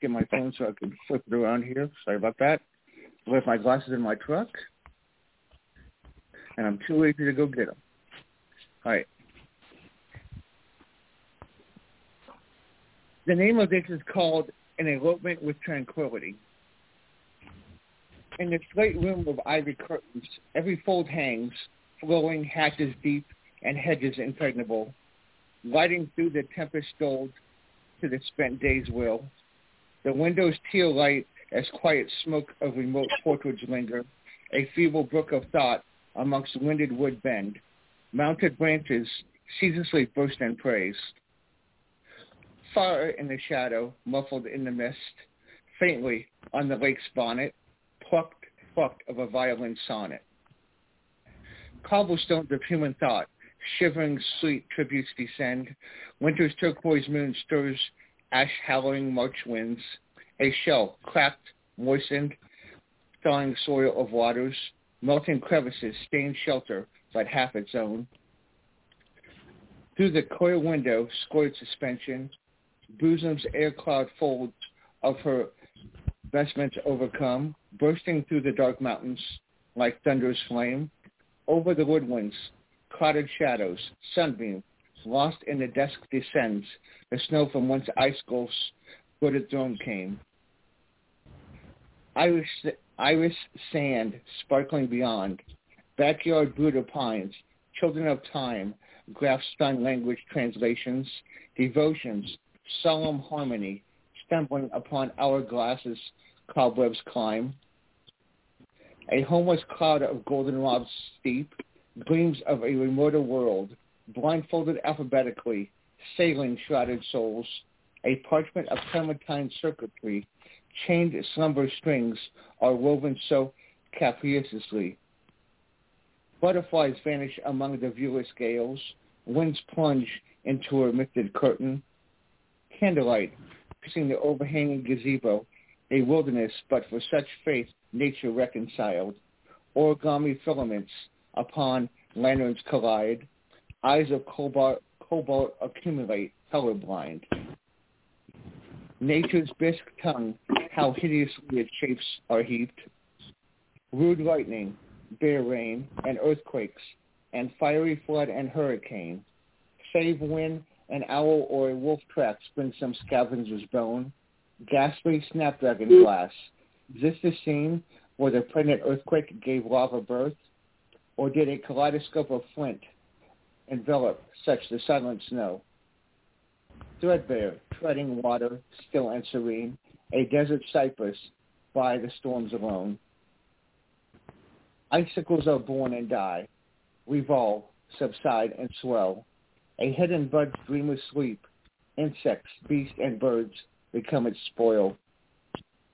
get my phone so I can flip it around here. Sorry about that. With my glasses in my truck. and I'm too lazy to go get them. All right. The name of this is called An Elopement with Tranquility. In the slate room of ivy curtains, every fold hangs, flowing hatches deep and hedges impregnable, lighting through the tempest gold to the spent day's will. The windows teal light as quiet smoke of remote portraits linger, a feeble brook of thought amongst winded wood bend. Mounted branches ceaselessly burst in praise. Far in the shadow, muffled in the mist, faintly on the lake's bonnet, plucked, plucked of a violin sonnet. Cobblestones of human thought, shivering sweet tributes descend. Winter's turquoise moon stirs ash-howling March winds. A shell, cracked, moistened, thawing soil of waters, melting crevices stain shelter but half its own. Through the coil window, scored suspension, bosom's air cloud folds of her vestments overcome, bursting through the dark mountains like thunder's flame. Over the woodlands, clouded shadows, sunbeam, lost in the dusk descends, the snow from whence ice gulfs wooded throne came. Iris, iris sand sparkling beyond, backyard Buddha pines, children of time, graph stun language translations, devotions, solemn harmony, stumbling upon hourglasses, cobwebs climb. A homeless cloud of goldenrod steep, gleams of a remoter world, blindfolded alphabetically, sailing shrouded souls, a parchment of clementine circuitry, chained slumber strings are woven so capriciously. Butterflies vanish among the viewless gales, winds plunge into a misted curtain. Candlelight, piercing the overhanging gazebo, a wilderness, but for such faith nature reconciled. Origami filaments upon lanterns collide. Eyes of cobalt, cobalt accumulate, colorblind. Nature's bisque tongue, how hideously its shapes are heaped. Rude lightning, bare rain, and earthquakes, and fiery flood and hurricane. Save when an owl or a wolf track springs some scavenger's bone. Ghastly snapdragon glass. Is this the scene where the pregnant earthquake gave lava birth? Or did a kaleidoscope of flint envelop such the silent snow? Threadbare, treading water, still and serene, a desert cypress by the storms alone. Icicles are born and die, revolve, subside, and swell. A hidden bud's dreamless sleep. Insects, beasts, and birds become its spoil.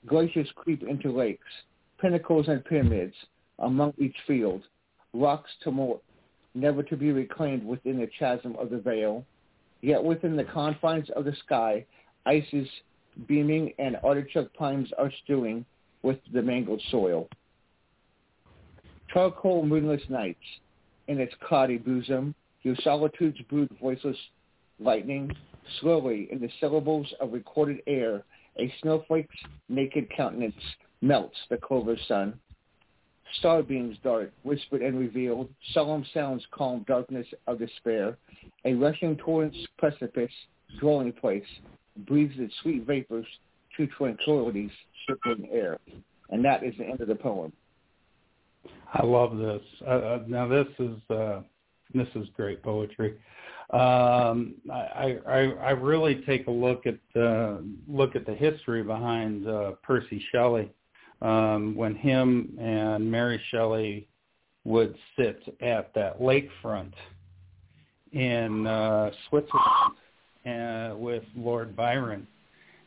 Glaciers creep into lakes, pinnacles and pyramids among each field. Rocks to tumult, never to be reclaimed within the chasm of the veil. Yet within the confines of the sky, ice is beaming and artichoke pines are stewing with the mangled soil. Charcoal moonless nights, in its cloudy bosom, your solitudes brood voiceless lightning. Slowly, in the syllables of recorded air, a snowflake's naked countenance melts the clover sun. Starbeams dart, whispered and revealed, solemn sounds calm darkness of despair. A rushing torrent's precipice, dwelling place, breathes its sweet vapors to tranquility's circling air. And that is the end of the poem. I love this. Uh, uh, now this is uh, this is great poetry. Um, I, I I really take a look at uh, look at the history behind uh, Percy Shelley. Um, when him and Mary Shelley would sit at that lakefront in uh, Switzerland uh, with Lord Byron,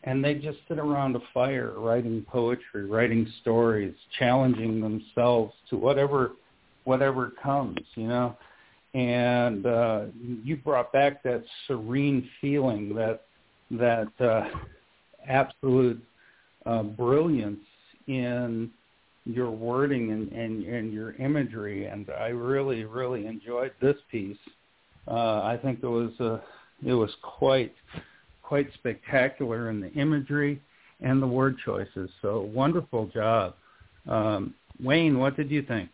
and they just sit around a fire writing poetry, writing stories, challenging themselves to whatever whatever comes, you know. And uh, you brought back that serene feeling, that that uh, absolute uh, brilliance in your wording and, and, and your imagery, and I really, really enjoyed this piece. Uh, I think it was a, it was quite quite spectacular in the imagery and the word choices. So wonderful job. Um, Wayne, what did you think?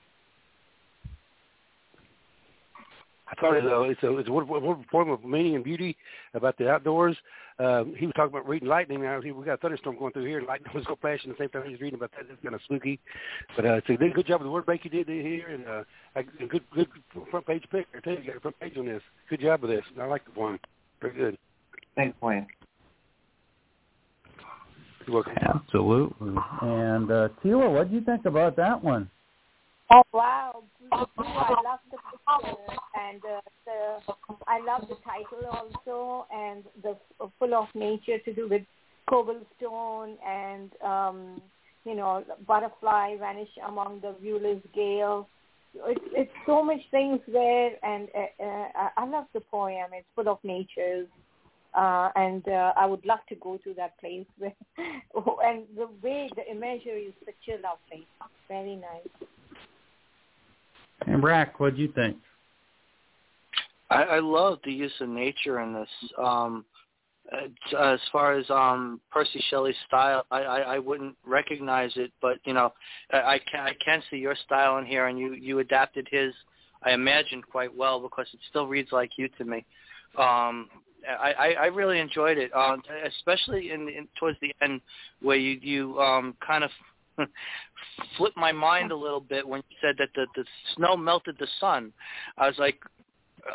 I thought it, uh, it's a it's a wonderful poem of meaning and beauty about the outdoors. Um, he was talking about reading lightning. Now we got a thunderstorm going through here, and lightning was going flashing at the same time he was reading about that. It's kind of spooky, but uh, it's a good, good job with the word bank you did here, and uh, a good good front page pick there too. You got a front page on this. Good job with this. I like the poem. Very good. Thanks, Wayne. You're welcome. Absolutely. And uh, Tila, what do you think about that one? Oh wow! I love the picture and uh, the I love the title also and the uh, full of nature to do with cobblestone and um, you know butterfly vanish among the viewless gale. It's it's so much things there, and uh, uh, I love the poem. It's full of natures. Uh, and uh, I would love to go to that place. Where, and the way the imagery is such a lovely, very nice. And Rack, what do you think? I, I love the use of nature in this. Um, as far as um, Percy Shelley's style, I, I, I wouldn't recognize it, but you know, I, I can I can see your style in here, and you you adapted his. I imagine quite well because it still reads like you to me. Um, I, I, I really enjoyed it, um, especially in, in towards the end where you you um, kind of flipped my mind a little bit when you said that the, the snow melted the sun. I was like,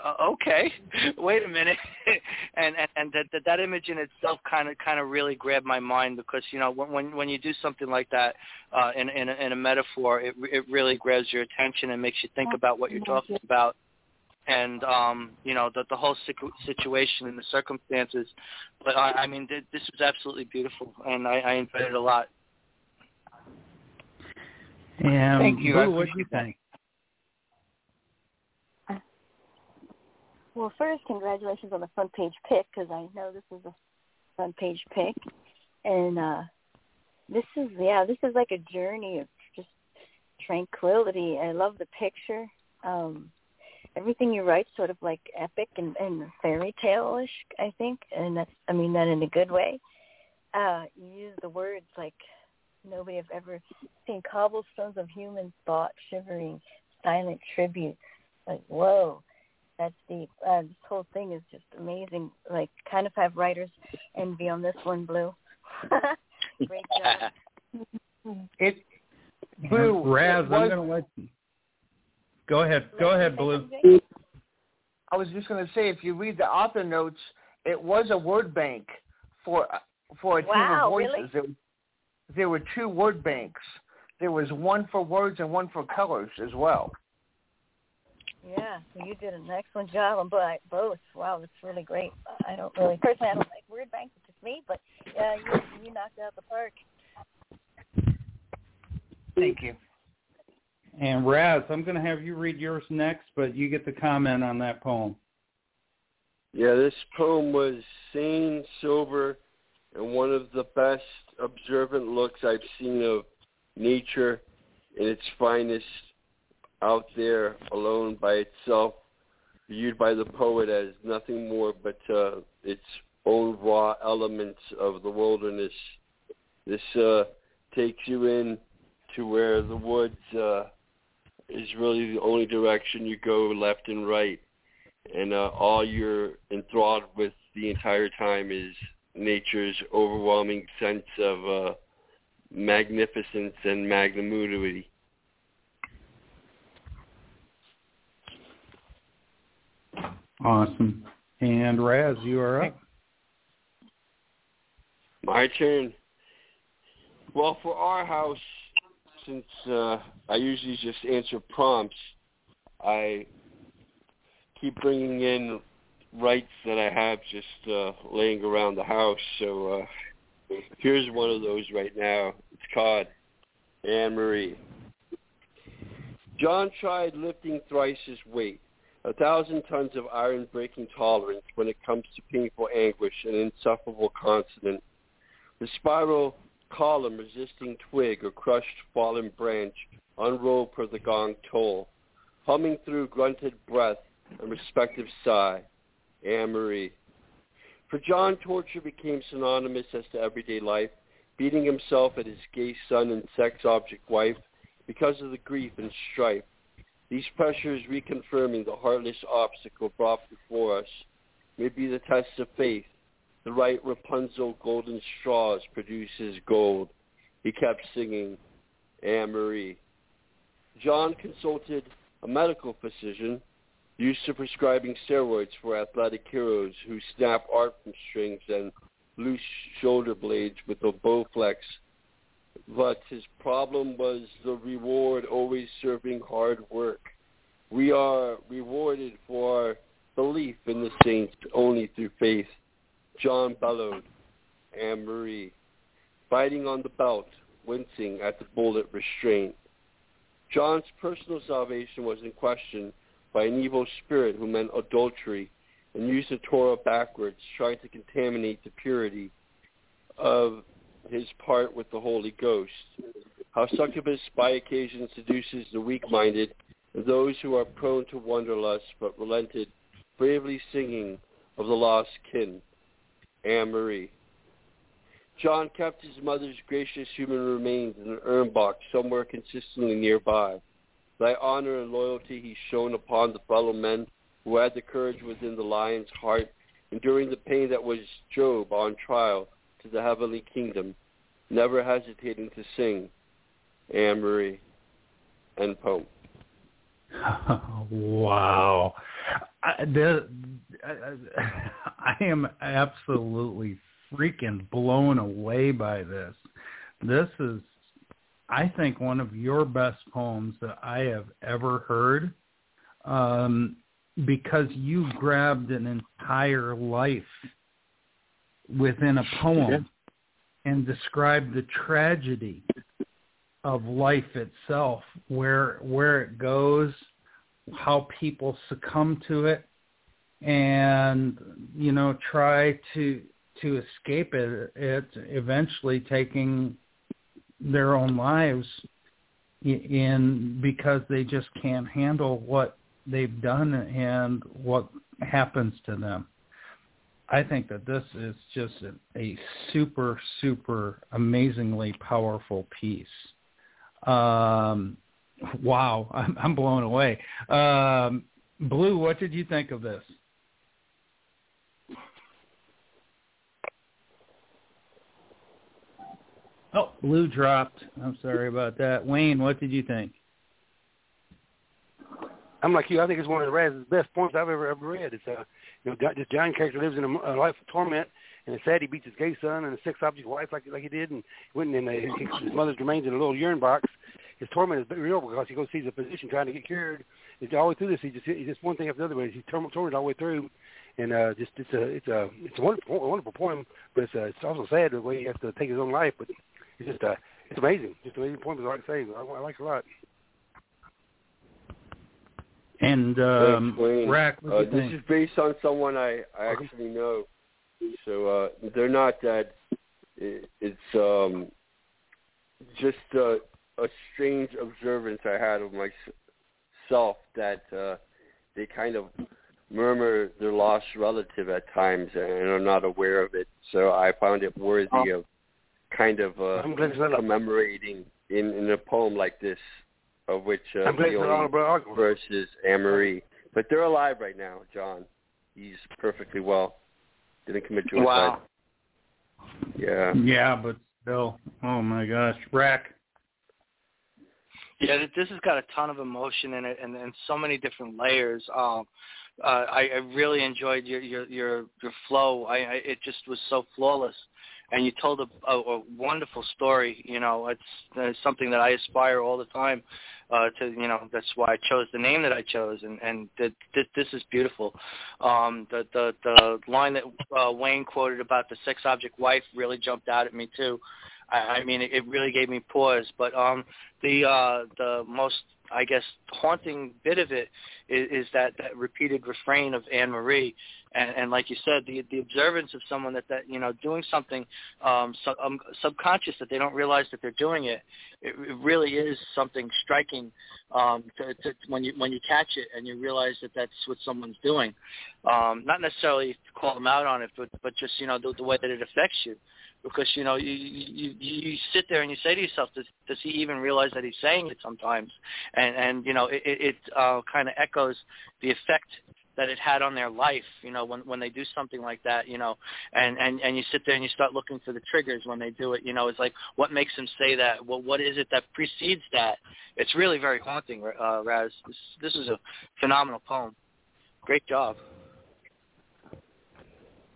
uh, okay, wait a minute, and and, and that, that that image in itself kind of kind of really grabbed my mind because you know when when when you do something like that uh, in in a, in a metaphor, it it really grabs your attention and makes you think about what you're talking about and um, you know the the whole situation and the circumstances. But I, I mean, th- this was absolutely beautiful, and I, I enjoyed it a lot. And Thank you. Boo, what do you think? Well, first, congratulations on the front page pick because I know this is a front page pick, and uh this is yeah, this is like a journey of just tranquility. I love the picture. Um Everything you write sort of like epic and, and fairy tale-ish, I think, and that's I mean that in a good way. Uh You use the words like nobody have ever seen cobblestones of human thought shivering, silent tribute. Like whoa, that's deep. Uh, this whole thing is just amazing. Like, kind of have writers envy on this one, Blue. Great job. It Blue. Raz, it I'm going to let you. Go ahead. Go ahead, Blue. I was just going to say, if you read the author notes, it was a word bank for for a team Wow, of voices. really? There, there were two word banks. There was one for words and one for colors as well. Yeah, you did an excellent job on both. Wow, that's really great. I don't really, personally, I don't like word banks, it's just me, but uh, you, you knocked out the park. Thank you. And Raz, I'm going to have you read yours next, but you get the comment on that poem. Yeah, this poem was sane, sober, and one of the best observant looks I've seen of nature in its finest out there alone by itself, viewed by the poet as nothing more but uh, its own raw elements of the wilderness. This uh, takes you in to where the woods uh, is really the only direction you go left and right. And uh, all you're enthralled with the entire time is nature's overwhelming sense of uh, magnificence and magnanimity. Awesome. And Raz, you are up. My turn. Well, for our house, since uh, I usually just answer prompts, I keep bringing in rights that I have just uh, laying around the house. So uh, here's one of those right now. It's called Anne Marie. John tried lifting thrice his weight, a thousand tons of iron-breaking tolerance when it comes to painful anguish and insufferable consonant. The spiral column resisting twig or crushed fallen branch unrolled per the gong toll, humming through grunted breath and respective sigh. Anne Marie. For John, torture became synonymous as to everyday life, beating himself at his gay son and sex object wife because of the grief and strife. These pressures reconfirming the heartless obstacle brought before us may be the test of faith. The right Rapunzel golden straws produces gold. He kept singing, Anne Marie. John consulted a medical physician used to prescribing steroids for athletic heroes who snap arm strings and loose shoulder blades with a Bowflex. But his problem was the reward always serving hard work. We are rewarded for our belief in the saints only through faith. John bellowed, Anne Marie, biting on the belt, wincing at the bullet restraint. John's personal salvation was in question by an evil spirit who meant adultery and used the Torah backwards, trying to contaminate the purity of his part with the Holy Ghost. How succubus by occasion seduces the weak-minded and those who are prone to wanderlust but relented, bravely singing of the lost kin. Anne Marie. John kept his mother's gracious human remains in an urn box somewhere consistently nearby. Thy honor and loyalty he shone upon the fellow men who had the courage within the lion's heart, enduring the pain that was Job on trial to the heavenly kingdom, never hesitating to sing Anne Marie and poem. wow. I, the, I, I am absolutely freaking blown away by this. This is, I think, one of your best poems that I have ever heard um, because you grabbed an entire life within a poem and described the tragedy of life itself, where where it goes, how people succumb to it, and you know try to to escape it, it eventually taking their own lives in because they just can't handle what they've done and what happens to them. I think that this is just a, a super, super amazingly powerful piece. Um, wow, I'm, I'm blown away. Um, Blue, what did you think of this? Oh, Blue dropped. I'm sorry about that. Wayne, what did you think? I'm like you. I think it's one of the best poems I've ever ever read. It's a, uh, you know, this giant character lives in a, a life of torment, and it's sad he beats his gay son and a sex object wife like like he did, and went and uh, his mother's remains in a little urine box. His torment is real because he goes sees a physician trying to get cured. It's all the way through this. He just he just one thing after the other. He's tormented all the way through, and uh, just it's a it's a it's a wonderful wonderful poem, but it's uh, it's also sad the way he has to take his own life. But it's just uh, it's amazing. Just amazing poem is all I can say. I, I like it a lot. And um, Rack, uh, this is based on someone I, I actually know. So uh, they're not that. It, it's um, just a, a strange observance I had of myself that uh, they kind of murmur their lost relative at times and are not aware of it. So I found it worthy of kind of uh, commemorating in, in a poem like this of which uh, Leonie versus Anne-Marie. But they're alive right now, John. He's perfectly well. Didn't commit suicide. Wow. Yeah. Yeah, but still, oh my gosh, Rack. Yeah, this has got a ton of emotion in it, and, and so many different layers. Um, uh, I, I really enjoyed your your your, your flow. I, I it just was so flawless and you told a, a, a wonderful story. You know, it's, it's something that I aspire all the time uh, to. You know, that's why I chose the name that I chose, and and the, this, this is beautiful. Um, the the the line that uh, Wayne quoted about the sex object wife really jumped out at me too. I, I mean, it, it really gave me pause. But um, the uh, the most I guess haunting bit of it is, is that that repeated refrain of Anne Marie, and, and like you said, the the observance of someone that that you know doing something um, sub, um, subconscious that they don't realize that they're doing it. It, it really is something striking um, to, to, when you when you catch it and you realize that that's what someone's doing. Um, not necessarily to call them out on it, but but just you know the, the way that it affects you. Because you know you you you sit there and you say to yourself, does does he even realize that he's saying it sometimes? And and you know it it uh, kind of echoes the effect that it had on their life, you know, when when they do something like that, you know, and and and you sit there and you start looking for the triggers when they do it, you know, it's like what makes them say that? Well, what is it that precedes that? It's really very haunting, uh, Raz. This this is a phenomenal poem. Great job.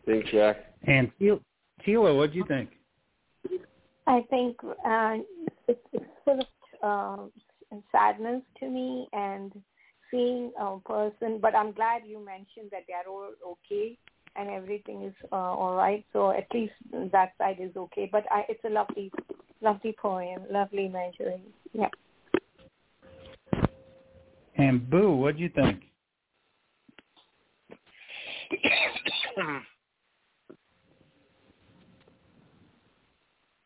Thanks, Jack. And Tila, what do you think? I think uh, it's, it's full of uh, sadness to me and seeing a person, but I'm glad you mentioned that they're all okay and everything is uh, all right. So at least that side is okay. But I, it's a lovely, lovely poem, lovely measuring. Yeah. And Boo, what do you think?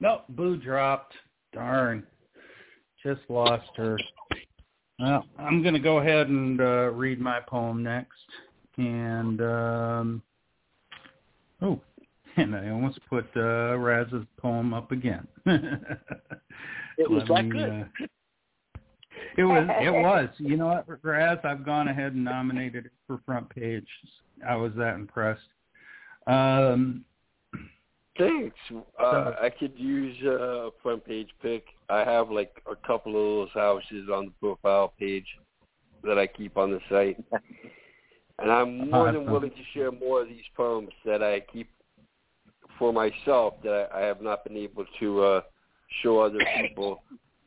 no, Boo dropped. Darn. Just lost her. Well, I'm going to go ahead and uh, read my poem next. And, um, oh, and I almost put uh, Raz's poem up again. it was that good. Uh, it was. It was. You know what, Raz? I've gone ahead and nominated it for front page. I was that impressed. Um, Thanks. Uh, I could use a front page pick. I have like a couple of those houses on the profile page that I keep on the site. And I'm more than willing to share more of these poems that I keep for myself that I, I have not been able to uh, show other people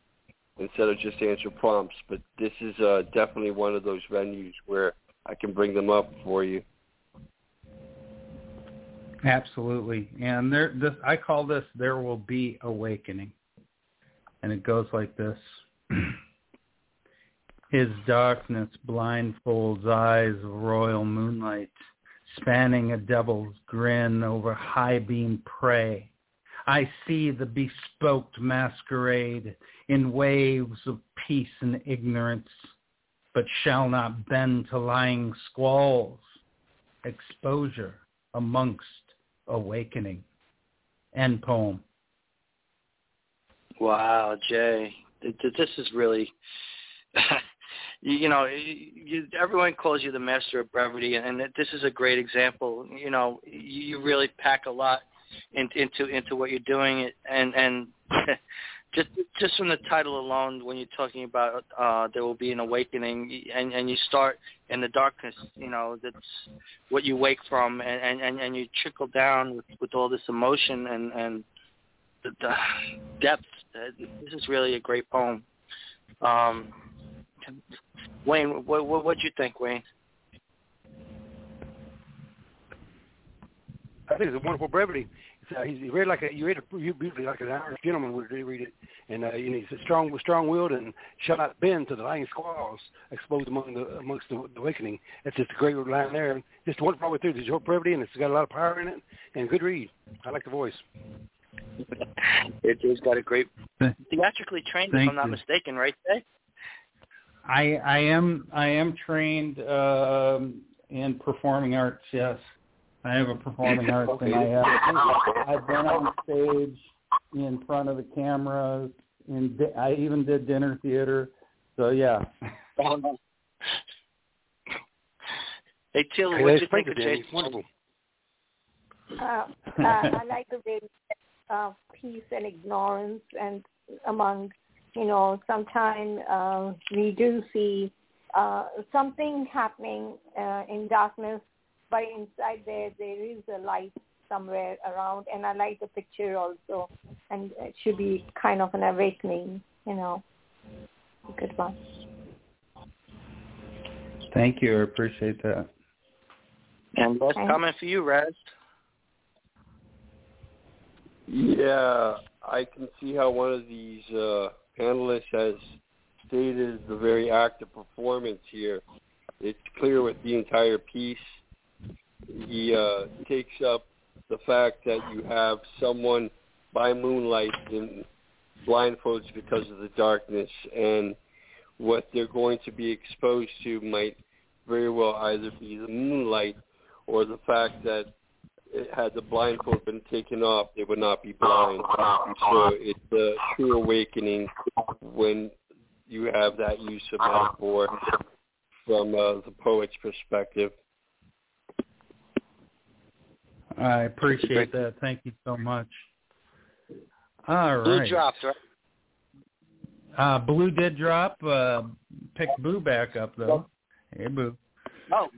instead of just answer prompts. But this is uh, definitely one of those venues where I can bring them up for you. Absolutely. And there this I call this there will be awakening. And it goes like this. His darkness blindfolds eyes of royal moonlight, spanning a devil's grin over high-beam prey. I see the bespoked masquerade in waves of peace and ignorance, but shall not bend to lying squalls. Exposure amongst awakening. End poem. Wow, Jay, this is really, you, know, you, everyone calls you the master of brevity, and this is a great example. You know, you really pack a lot into into what you're doing, and and just just from the title alone, when you're talking about uh, there will be an awakening, and and you start in the darkness, you know that's what you wake from, and and and you trickle down with with all this emotion and and the, the depth. This is really a great poem. Um, Wayne, what what what you think, Wayne? I think it's a wonderful brevity uh, he's he read like a you read a beautifully like an Irish gentleman would read it, and uh, you know he's strong, strong-willed, and shall not bend to the lying squalls exposed among the amongst the, the awakening. That's just a great line there. Just one part through. There's your brevity, and it's got a lot of power in it, and good read. I like the voice. it, has got a great theatrically trained, Thank if I'm not you. mistaken, right, Jay? I I am I am trained um, in performing arts. Yes. I have a performing arts thing. I have. I've been on stage in front of the cameras. In I even did dinner theater. So yeah. hey Tilly, what do you think of Jay's wonderful? Uh, uh, I like the way uh, peace and ignorance, and among you know, sometimes uh, we do see uh, something happening uh, in darkness but inside there there is a light somewhere around and I like the picture also and it should be kind of an awakening, you know. a Good one. Thank you. I appreciate that. And last comment for you, Raz. Yeah, I can see how one of these uh, panelists has stated the very act of performance here. It's clear with the entire piece he uh, takes up the fact that you have someone by moonlight in blindfolds because of the darkness, and what they're going to be exposed to might very well either be the moonlight or the fact that had the blindfold been taken off, they would not be blind. So it's a true awakening when you have that use of metaphor from uh, the poet's perspective. I appreciate that. Thank you so much. All right. Blue dropped, right? Uh, Blue did drop. Uh, picked Boo back up though. Hey, Boo. Oh.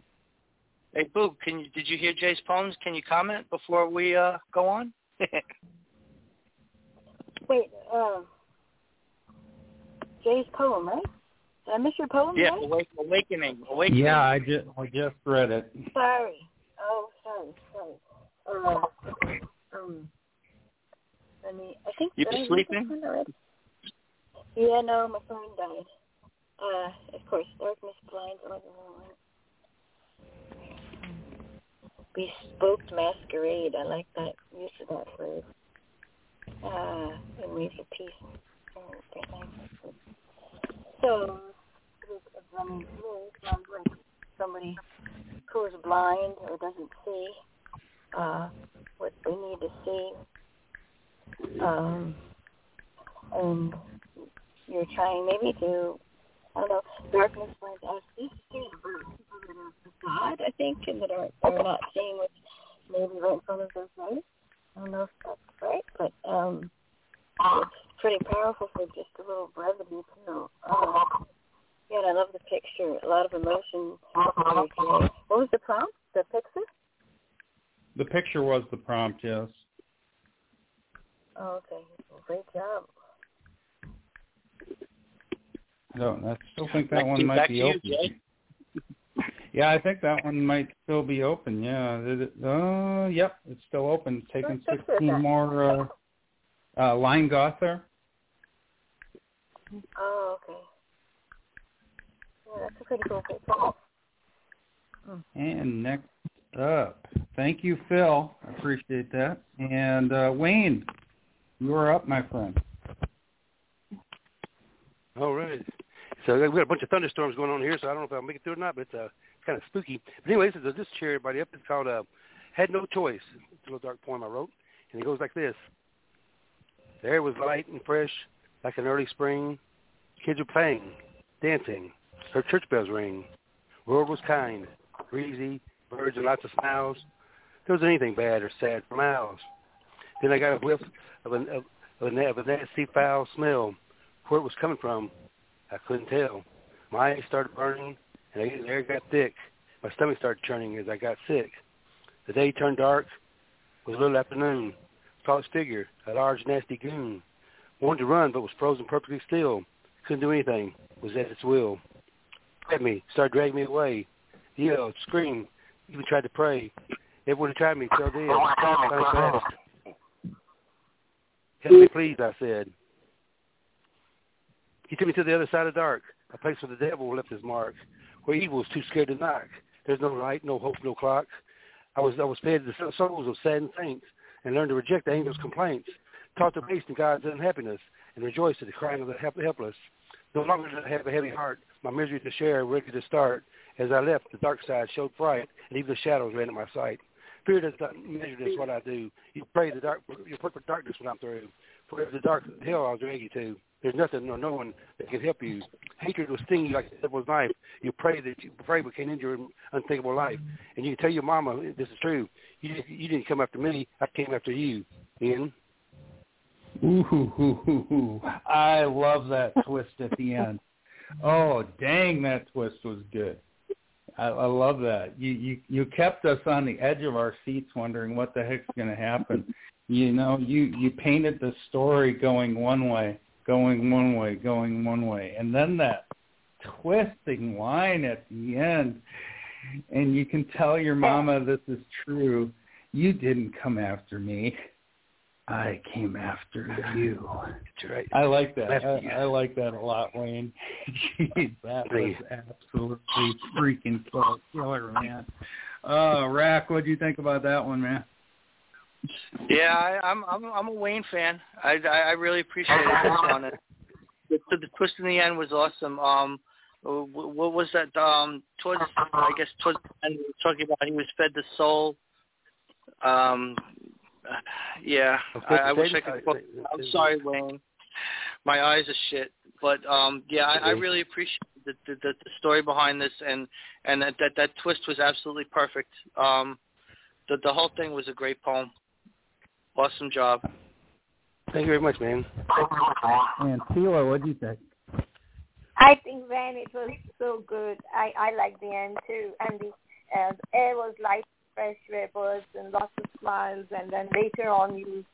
Hey, Boo. Can you did you hear Jay's poems? Can you comment before we uh, go on? Wait, uh, Jay's poem, right? Did I miss your poem? yeah, right? awakening, awakening. Yeah, I just I just read it. Sorry. Oh, sorry, sorry. Uh, um, me. I think. You been sleeping? already? Yeah, no, my phone died. Uh, of course, darkness blinds everyone. Bespoke masquerade. I like that use of that word. Uh, in ways of peace. So, I mean, to me, it sounds like somebody who's blind or doesn't see uh, what they need to see. Um, and you're trying maybe to, I don't know, darkness blinds us. These things God, I think, and that are, are not seeing what's maybe right in front of their face. I don't know if that's right, but um, it's pretty powerful for just a little brevity too. Uh, yeah, and I love the picture. A lot of emotion. What was the prompt? The picture? The picture was the prompt, yes. Oh, okay. Great job. No, I still think that Back one to- might back be to you, open. Jay. Yeah, I think that one might still be open. Yeah. Did it- Uh, yep, it's still open. It's taking Whose picture is 16 more. Uh, uh, Line Gother. Oh, okay. Yeah, that's a pretty cool picture. And next up, thank you, Phil. I appreciate that. And uh, Wayne, you are up, my friend. All right. So we got a bunch of thunderstorms going on here, so I don't know if I'll make it through or not, but it's uh, kind of spooky. But anyways, this is cheer everybody up. It's called uh, "Had No Choice." It's a little dark poem I wrote, and it goes like this: The air was light and fresh, like an early spring. Kids were playing, dancing. Heard church bells ring. World was kind, breezy, birds and lots of smiles. There wasn't anything bad or sad for miles. Then I got a whiff of a, of, a, of a nasty foul smell. Where it was coming from, I couldn't tell. My eyes started burning, and the air got thick. My stomach started churning as I got sick. The day turned dark. It was a little afternoon. Saw its figure, a large, nasty goon. Wanted to run, but was frozen perfectly still. Couldn't do anything. Was at its will. Grabbed me, started dragging me away. Yelled, screamed, even tried to pray. it would have tried me dead. Finally passed. Help me, please, I said. He took me to the other side of dark, a place where the devil left his mark, where evil was too scared to knock. There's no light, no hope, no clock. I was I was fed the souls of saddened saints and learned to reject the angel's complaints, taught to baste in God's unhappiness and rejoice at the crying of the helpless. No longer did I have a heavy heart, my misery to share, ready to start. As I left, the dark side showed bright, and even the shadows ran at my sight. Fear does not measure this, what I do. You pray the dark, you put for darkness when I'm through. For the dark hell I'll drag you to. There's nothing or no one that can help you. Hatred will sting you like the devil's knife. You pray that you pray but can't endure an unthinkable life. And you tell your mama this is true. You you didn't come after me. I came after you. Ian. Ooh. I love that twist at the end. Oh, dang, that twist was good. I, I love that. You, you you kept us on the edge of our seats, wondering what the heck's going to happen. You know, you you painted the story going one way, going one way, going one way, and then that twisting line at the end, and you can tell your mama this is true. You didn't come after me. I came after you. That's right. I like that. I. I like that a lot, Wayne. Jeez, that was absolutely freaking kill- killer, man. Uh, Rack, what do you think about that one, man? Yeah, I, I'm I'm I'm a Wayne fan. I I, I really appreciated this one. And the, the twist in the end was awesome. Um, what was that? Um, towards I guess towards the end, we were talking about he was fed the soul. Um, yeah, I, I wish I could. I'm sorry, Wayne. My eyes are shit. But um, yeah, I, I really appreciate the, the the story behind this, and and that that, that twist was absolutely perfect. Um, the the whole thing was a great poem. Awesome job. Thank you very much, man. And Tila, what do you think? I think then it was so good. I I like the end too, and the uh, air was light, fresh vapors, and lots of smiles. And then later on, you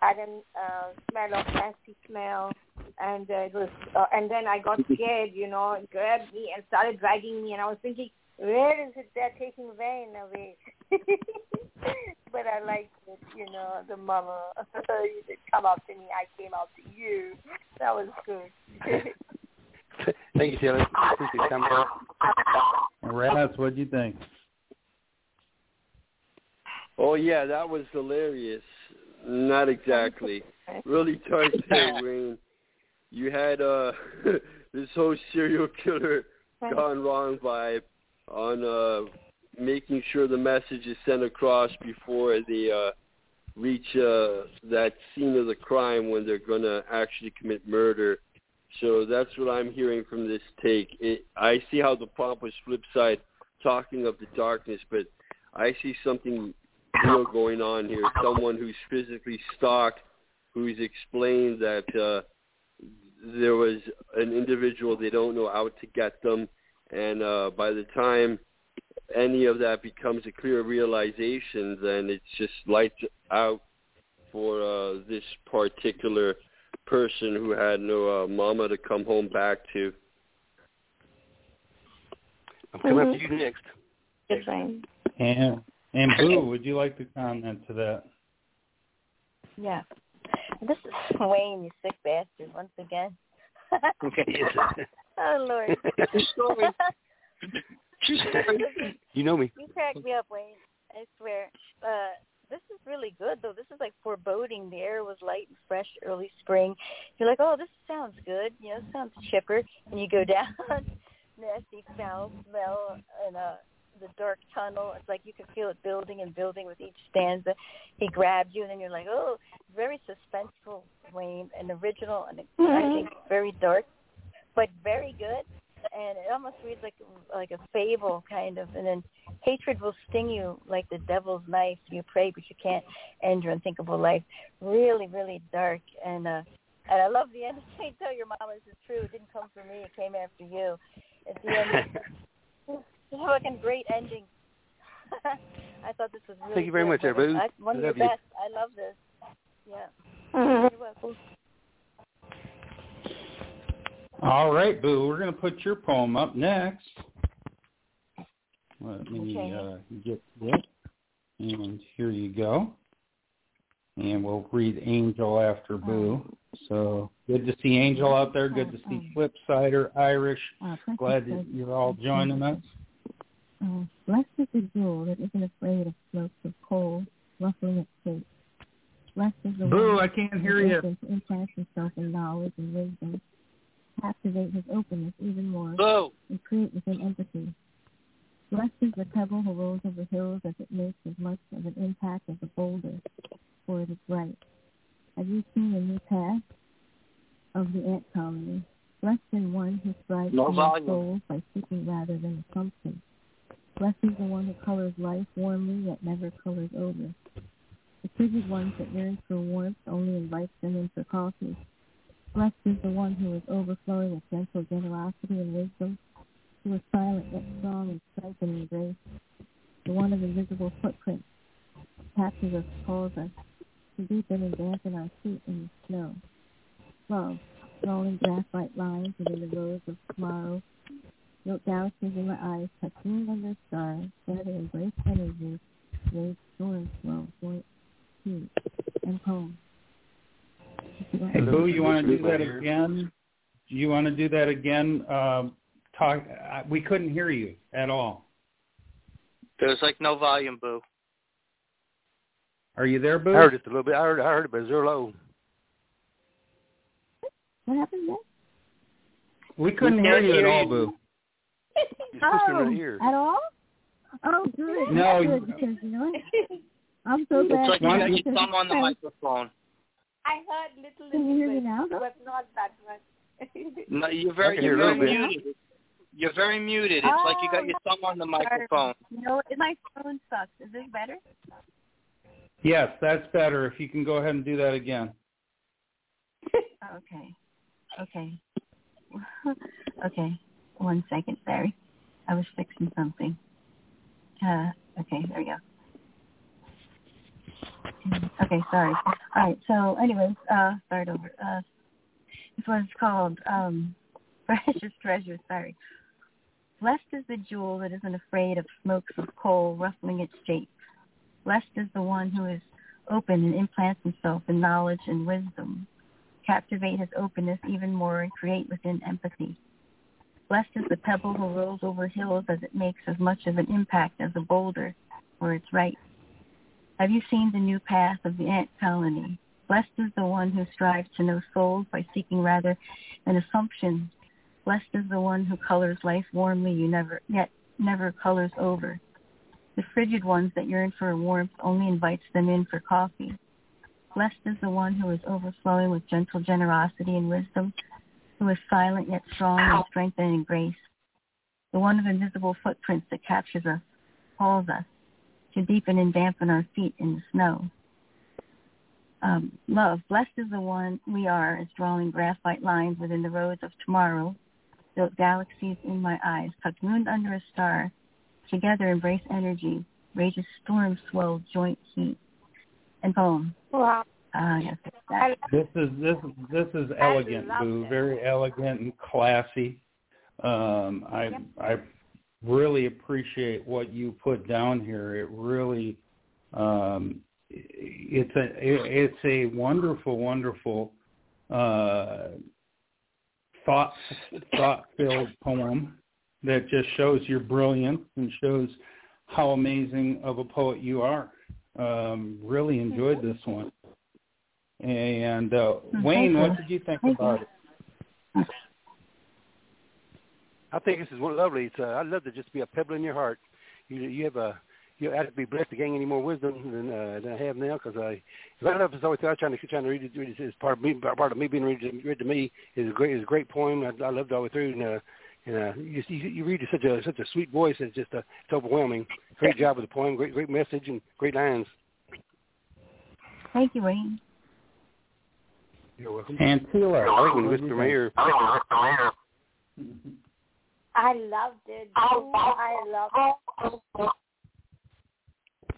had a uh, smell of nasty smell, and uh, it was. Uh, and then I got scared, you know, and grabbed me and started dragging me, and I was thinking, where is it they're taking Vane away? but I liked it, you know, the mama. you did come up to me, I came out to you. That was good. Thank you, Taylor. Appreciate you coming. Raz, what do you think? Oh yeah, that was hilarious. Not exactly. Really dark there, Wayne. You had uh this whole serial killer gone wrong vibe on uh making sure the message is sent across before they uh reach uh that scene of the crime when they're gonna actually commit murder. So that's what I'm hearing from this take. It, I see how the pompous flip side talking of the darkness, but I see something real going on here. Someone who's physically stalked, who's explained that uh, there was an individual they don't know out to get them, and uh, by the time any of that becomes a clear realization, then it's just lights out for uh, this particular person who had no uh, mama to come home back to. I'm coming mm-hmm. up to you next. Good thing. And and Boo, would you like to comment to that? Yeah. This is Wayne, you sick bastard, once again. okay. oh Lord. you know me. You crack me up, Wayne. I swear. Uh this is really good though. This is like foreboding. The air was light and fresh early spring. You're like, oh, this sounds good. You know, sounds chipper. And you go down, nasty foul smell and uh the dark tunnel. It's like you can feel it building and building with each stanza. He grabs you, and then you're like, oh, very suspenseful, Wayne, and original, and mm-hmm. I think very dark, but very good. And it almost reads like like a fable kind of. And then hatred will sting you like the devil's knife. You pray, but you can't end your unthinkable life. Really, really dark. And uh, and I love the end. Can't tell your mama this is true. It didn't come from me. It came after you. At the end. fucking great ending. I thought this was really Thank you very good. much, everybody. I, one of your you. best. I love this. Yeah. Mm-hmm. You're welcome. All right, Boo. We're going to put your poem up next. Let me okay. uh, get it. And here you go. And we'll read Angel after Boo. So good to see Angel out there. Good to see Flipsider, Irish. Glad that you're all joining us. Uh, blessed is the jewel that isn't afraid of slopes of coal ruffling its shape. Blessed is the Boo, one I can't hear you. Implant himself in knowledge and wisdom, captivate his openness even more, Boo. and create within empathy. Blessed is the pebble who rolls over hills as it makes as much of an impact as a boulder, for it is right. Have you seen a new path of the ant colony? Blessed in one who strives no to souls by seeking rather than assumption. Blessed is the one who colors life warmly yet never colors over. The frigid ones that yearn for warmth only invites them in for coffee. Blessed is the one who is overflowing with gentle generosity and wisdom, who is silent yet strong in strength and in grace. The one of invisible footprints captures us, calls us, to deepen and dampen our feet in the snow. Love, rolling graphite lines within the roads of tomorrow Note galaxies in my eyes, touch moon under stars, share the embrace energy, raise storm flow, point, heat, and poem. Hey, Boo, you want to do that again? Do you want to do that again? Um, talk. I, We couldn't hear you at all. There's like no volume, Boo. Are you there, Boo? I heard just a little bit. I heard, I heard it, but it's real low. What happened there? We couldn't hear you at all, Boo oh, at all? Oh, good. No, good because you know I'm so glad. It's like you got your thumb on the microphone. I heard little, Can you hear me now, though? but not that much. No, you're very, you're very muted. You're very muted. It's like you got your thumb on the microphone. No, my phone sucks. Is this better? Yes, that's better. If you can go ahead and do that again. Okay. Okay. okay. One second, sorry. I was fixing something. Uh, okay, there we go. Okay, sorry. All right, so anyways, uh, start over. Uh, this one's called um, Precious Treasure, sorry. Blessed is the jewel that isn't afraid of smokes of coal ruffling its shape. Blessed is the one who is open and implants himself in knowledge and wisdom. Captivate his openness even more and create within empathy. Blessed is the pebble who rolls over hills as it makes as much of an impact as a boulder where it's right. Have you seen the new path of the ant colony? Blessed is the one who strives to know souls by seeking rather an assumption. Blessed is the one who colors life warmly you never yet never colors over. The frigid ones that yearn for warmth only invites them in for coffee. Blessed is the one who is overflowing with gentle generosity and wisdom, who is silent yet strong in strength and in grace. The one of invisible footprints that captures us, calls us, to deepen and dampen our feet in the snow. Um, love, blessed is the one we are as drawing graphite lines within the roads of tomorrow, built galaxies in my eyes, cocooned under a star, together embrace energy, rages storm swell joint heat. And poem. Wow. Ah. This is this this is elegant, love Boo. it. Very elegant and classy. Um, I I really appreciate what you put down here. It really um, it's a it's a wonderful wonderful uh, thought thought filled poem that just shows your brilliance and shows how amazing of a poet you are. Um, really enjoyed this one. And uh, Mm, Wayne, thank what did you think Thank you. about it? I think this is one lovely. It's, uh, I'd love to just be a pebble in your heart. You you have a you have to be blessed to gain any more wisdom than uh, than I have now because I cause I love this always trying to trying to read it. Read it. It's part of me part of me being read, to- read to me is a great is a great poem. I, I loved it all the way through and. Uh, and uh, you, you you read it such a such a sweet voice. It's just uh, it's overwhelming. Great job with the poem. Great great message and great lines. Thank you, Wayne. You're welcome. And Tila, I think when what did you Mr. think? Mayor I loved it. Ooh, I loved it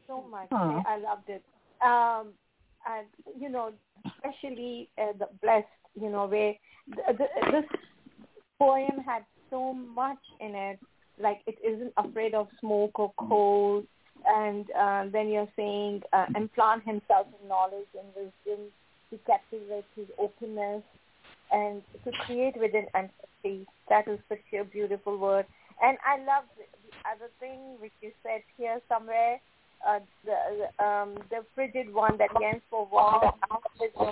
so much. Aw. I loved it. Um, and you know, especially uh, the blessed. You know, where the, the, this poem had so much in it. Like it isn't afraid of smoke or cold. And uh, then you're saying uh, implant himself in knowledge and wisdom to captivate his openness and to create within empathy. That is such a beautiful word. And I love the, the other thing which you said here somewhere, uh, the um, the frigid one that yearns for warmth. so,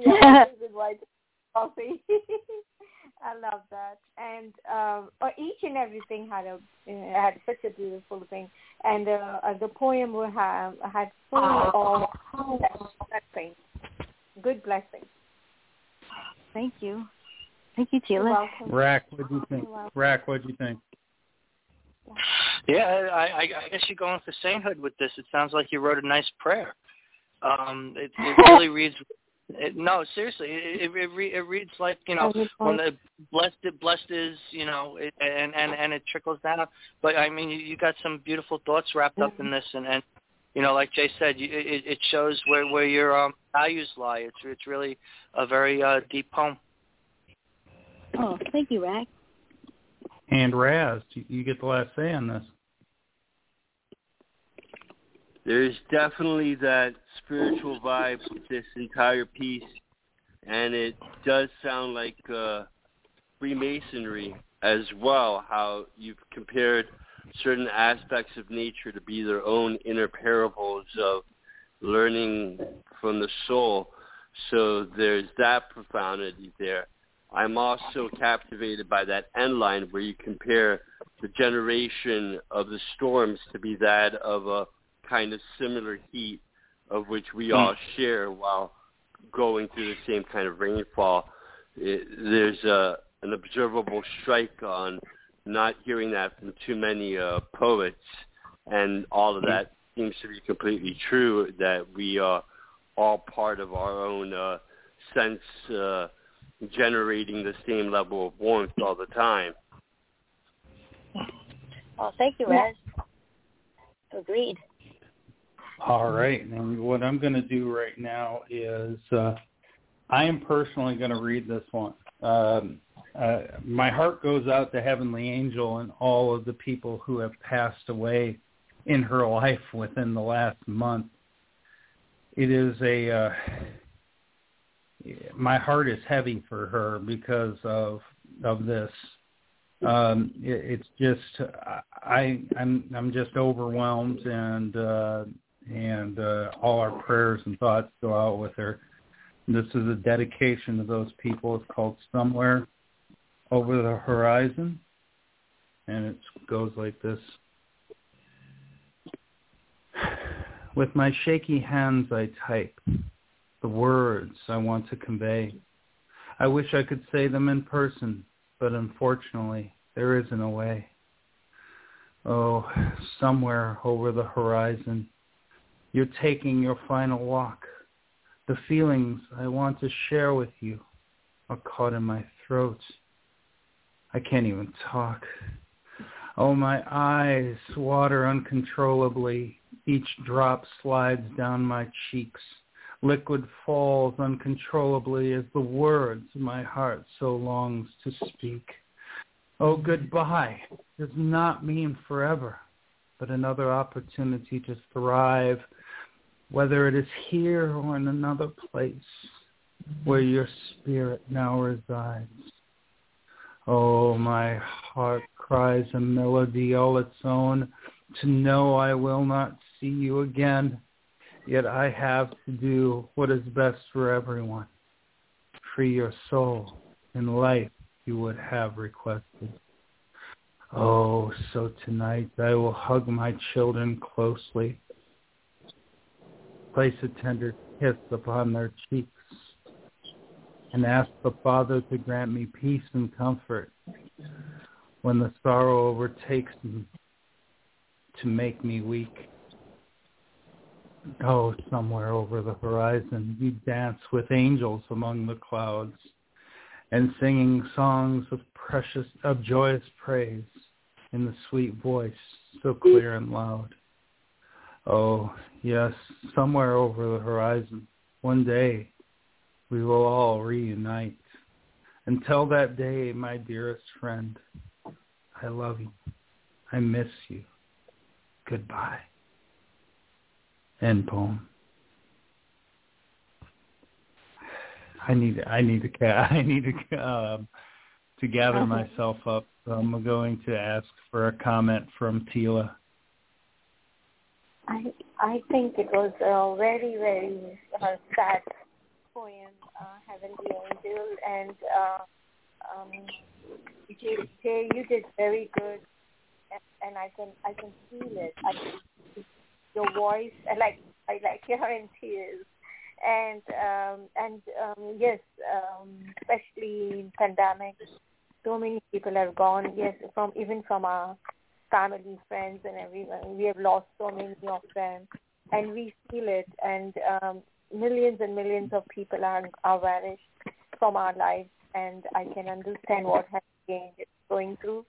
yeah, coffee. I love that, and um, uh, each and everything had a uh, had such a beautiful thing, and uh, uh, the poem will have had full of blessing, good blessing. Thank you. Thank you, You're welcome. Rack, what do you think? Rack, what do you think? Yeah, I, I, I guess you're going for sainthood with this. It sounds like you wrote a nice prayer. Um, it, it really reads. It, no, seriously, it, it, it, re, it reads like you know when the blessed blessed is you know it, and and and it trickles down. But I mean, you, you got some beautiful thoughts wrapped up in this, and and you know, like Jay said, you, it, it shows where where your um, values lie. It's it's really a very uh, deep poem. Oh, thank you, Rack. And Raz, you, you get the last say on this. There's definitely that spiritual vibe with this entire piece, and it does sound like uh, Freemasonry as well. How you've compared certain aspects of nature to be their own inner parables of learning from the soul. So there's that profundity there. I'm also captivated by that end line where you compare the generation of the storms to be that of a kind of similar heat of which we all share while going through the same kind of rainfall. It, there's a an observable strike on not hearing that from too many uh, poets, and all of that seems to be completely true. That we are all part of our own uh, sense uh, generating the same level of warmth all the time. Oh, thank you, Raz. Agreed. All right, and what I'm going to do right now is uh, I am personally going to read this one. Um, uh, my heart goes out to Heavenly Angel and all of the people who have passed away in her life within the last month. It is a uh, my heart is heavy for her because of of this. Um, it, it's just I I'm I'm just overwhelmed and uh, and uh, all our prayers and thoughts go out with her. This is a dedication to those people. It's called Somewhere Over the Horizon, and it goes like this. With my shaky hands I type the words I want to convey. I wish I could say them in person, but unfortunately there isn't a way. Oh, somewhere over the horizon, you're taking your final walk. The feelings I want to share with you are caught in my throat. I can't even talk. Oh, my eyes water uncontrollably. Each drop slides down my cheeks. Liquid falls uncontrollably as the words my heart so longs to speak. Oh, goodbye does not mean forever, but another opportunity to thrive, whether it is here or in another place where your spirit now resides. Oh, my heart cries a melody all its own to know I will not see you again Yet I have to do what is best for everyone. Free your soul in life you would have requested. Oh, so tonight I will hug my children closely, place a tender kiss upon their cheeks, and ask the Father to grant me peace and comfort when the sorrow overtakes me to make me weak. Oh, somewhere over the horizon, you dance with angels among the clouds and singing songs of precious, of joyous praise in the sweet voice so clear and loud. Oh, yes, somewhere over the horizon, one day we will all reunite. Until that day, my dearest friend, I love you. I miss you. Goodbye. End poem. I need I need to I need to um, to gather myself up. I'm going to ask for a comment from Tila. I I think it was a very very uh, sad poem, uh, Heavenly Angel, and uh, um, Jay, you did very good, and, and I can I can feel it. I your voice. I like I like you're in tears, and um, and um, yes, um, especially in pandemic, so many people are gone. Yes, from even from our family, friends, and everyone. We have lost so many of them, and we feel it. And um, millions and millions of people are are vanished from our lives, and I can understand what has been going through.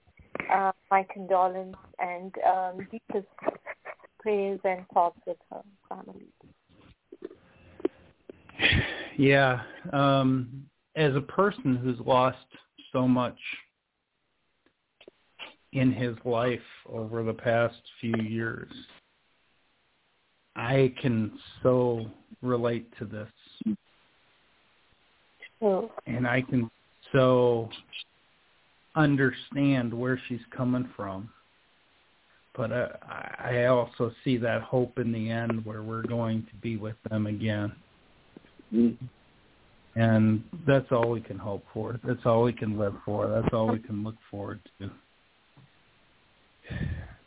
Uh, my condolence and um, deepest prayers and thoughts with her family. Yeah, um, as a person who's lost so much in his life over the past few years, I can so relate to this. Oh. And I can so understand where she's coming from but uh, I also see that hope in the end where we're going to be with them again. Mm-hmm. And that's all we can hope for. That's all we can live for. That's all we can look forward to.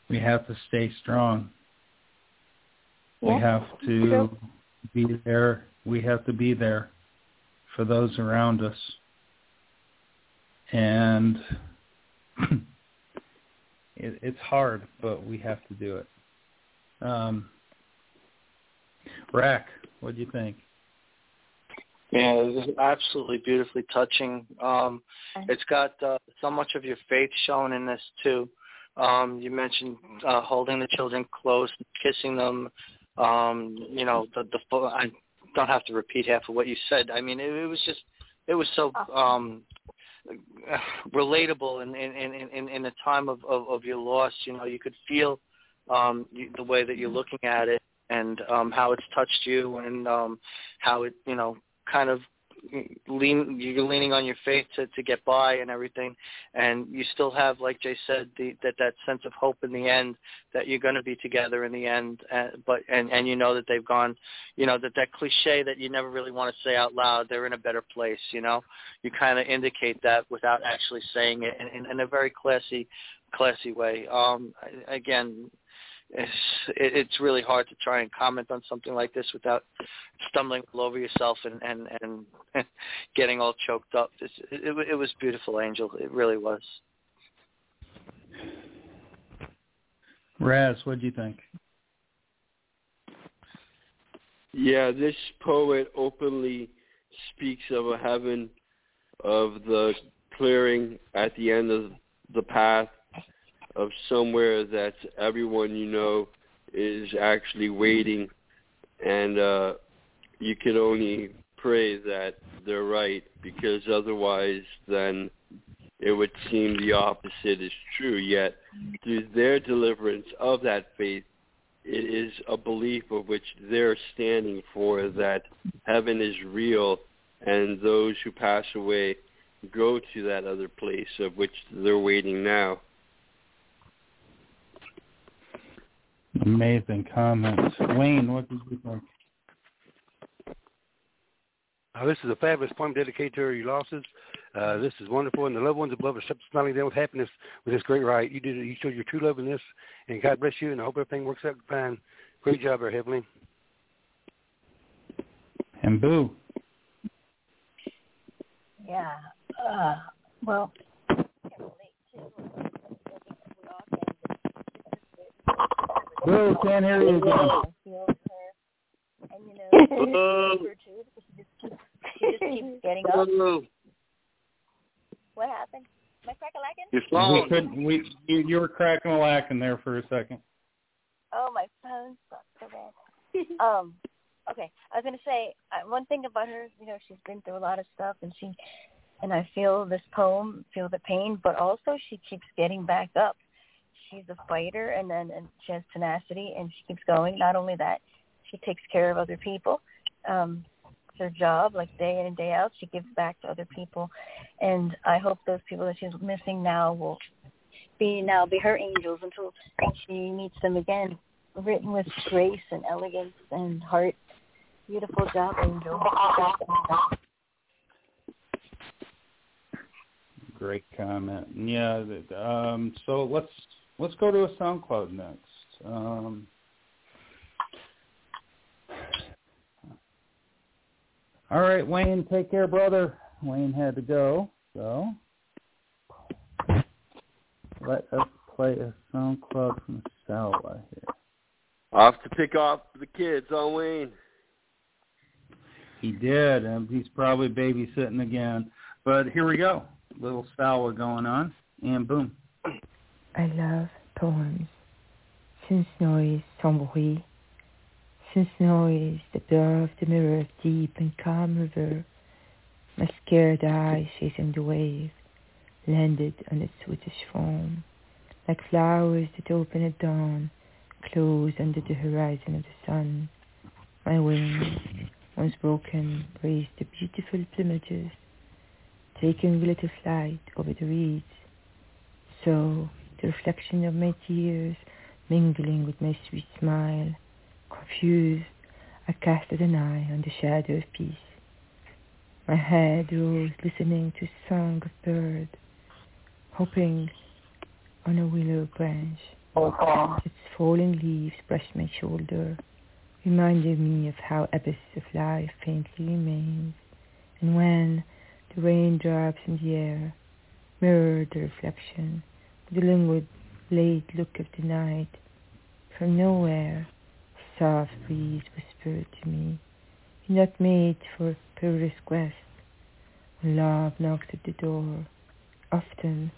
We have to stay strong. Yeah. We have to be there. We have to be there for those around us. And it, it's hard, but we have to do it. Um, Rack, what do you think? Yeah, this is absolutely beautifully touching. Um, it's got uh, so much of your faith shown in this too. Um, you mentioned uh, holding the children close, kissing them. Um, you know, the the I don't have to repeat half of what you said. I mean, it, it was just, it was so um, relatable in in in in, in the time of, of of your loss. You know, you could feel um, the way that you're looking at it and um, how it's touched you and um, how it you know kind of lean you're leaning on your faith to to get by and everything and you still have like jay said the that that sense of hope in the end that you're going to be together in the end uh, but and and you know that they've gone you know that that cliche that you never really want to say out loud they're in a better place you know? You kind of indicate that without actually saying it in, in, in a very classy classy way. Um again it's it's really hard to try and comment on something like this without stumbling all over yourself and and and getting all choked up. It's, it, it was beautiful, Angel. It really was. Raz, what do you think? Yeah, this poet openly speaks of a heaven of the clearing at the end of the path of somewhere that everyone you know is actually waiting. And uh you can only pray that they're right because otherwise then it would seem the opposite is true. Yet through their deliverance of that faith it is a belief of which they're standing for that heaven is real and those who pass away go to that other place of which they're waiting now Amazing comments. Wayne, what did you think? Uh, this is a fabulous poem dedicated to your losses. Uh, this is wonderful, and the loved ones above are smiling down with happiness with this great ride. You did, you showed your true love in this, and God bless you, and I hope everything works out fine. Great job there, Heavenly. And Boo. Yeah. Uh, well, I can relate to Boo, can't hear you again. I feel her, and you know, too, because she just keeps, she just keeps getting up. What happened? Am I crack-a-lacking? Your We phone. couldn't. We you, you were cracking a lacking there for a second. Oh, my phone sucks so bad. um, okay, I was gonna say uh, one thing about her. You know, she's been through a lot of stuff, and she, and I feel this poem, feel the pain, but also she keeps getting back up. She's a fighter, and then and she has tenacity, and she keeps going. Not only that, she takes care of other people. Um, it's her job, like day in and day out. She gives back to other people, and I hope those people that she's missing now will be now be her angels until she meets them again. Written with grace and elegance and heart. Beautiful job, Angel. Great comment. Yeah. Um, so let's let's go to a SoundCloud next. Um, all right, Wayne, take care, brother. Wayne had to go, so let us play a SoundCloud from Salwa here. Off to pick off the kids on Wayne. He did, and he's probably babysitting again. But here we go. Little Salwa going on, and boom. I love poems. Since noise bruit, since noise the blur of the mirror of deep and calm river, my scared eyes chasing the wave, landed on its sweetish foam, like flowers that open at dawn, close under the horizon of the sun. My wings, once broken, raised the beautiful plumages, taking little flight over the reeds. So the reflection of my tears mingling with my sweet smile. Confused, I casted an eye on the shadow of peace. My head rose listening to song of bird, hoping on a willow branch Its falling leaves brushed my shoulder, reminding me of how abyss of life faintly remains, and when the raindrops in the air mirrored the reflection the languid late look of the night, from nowhere a soft breeze whispered to me, not made for perilous quest. When love knocks at the door, often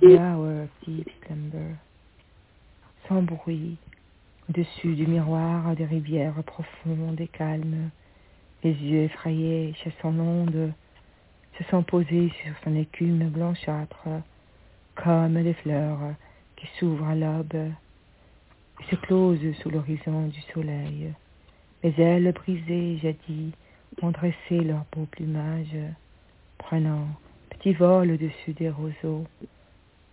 the hour of deep slumber. Sans bruit, au-dessus du miroir des rivières profondes et calmes, les yeux effrayés, chassant l'onde, se sont posés sur son écume blanchâtre, comme des fleurs qui s'ouvrent à l'aube se closent sous l'horizon du soleil. Les ailes brisées jadis ont dressé leur beau plumage, prenant petit vol au-dessus des roseaux,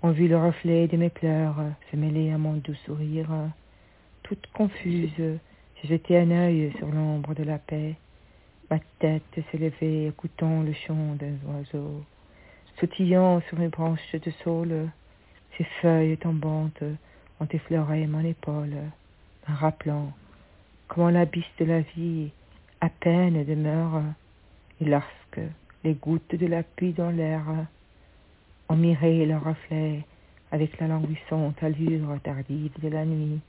ont vu le reflet de mes pleurs se mêler à mon doux sourire. Toute confuse, j'ai jeté un œil sur l'ombre de la paix. Ma tête levée, écoutant le chant d'un oiseau, sautillant sur mes branches de saule. Ses feuilles tombantes ont effleuré mon épaule, rappelant comment l'abysse de la vie à peine demeure, et lorsque les gouttes de la pluie dans l'air ont miré leur reflet avec la languissante allure tardive de la nuit.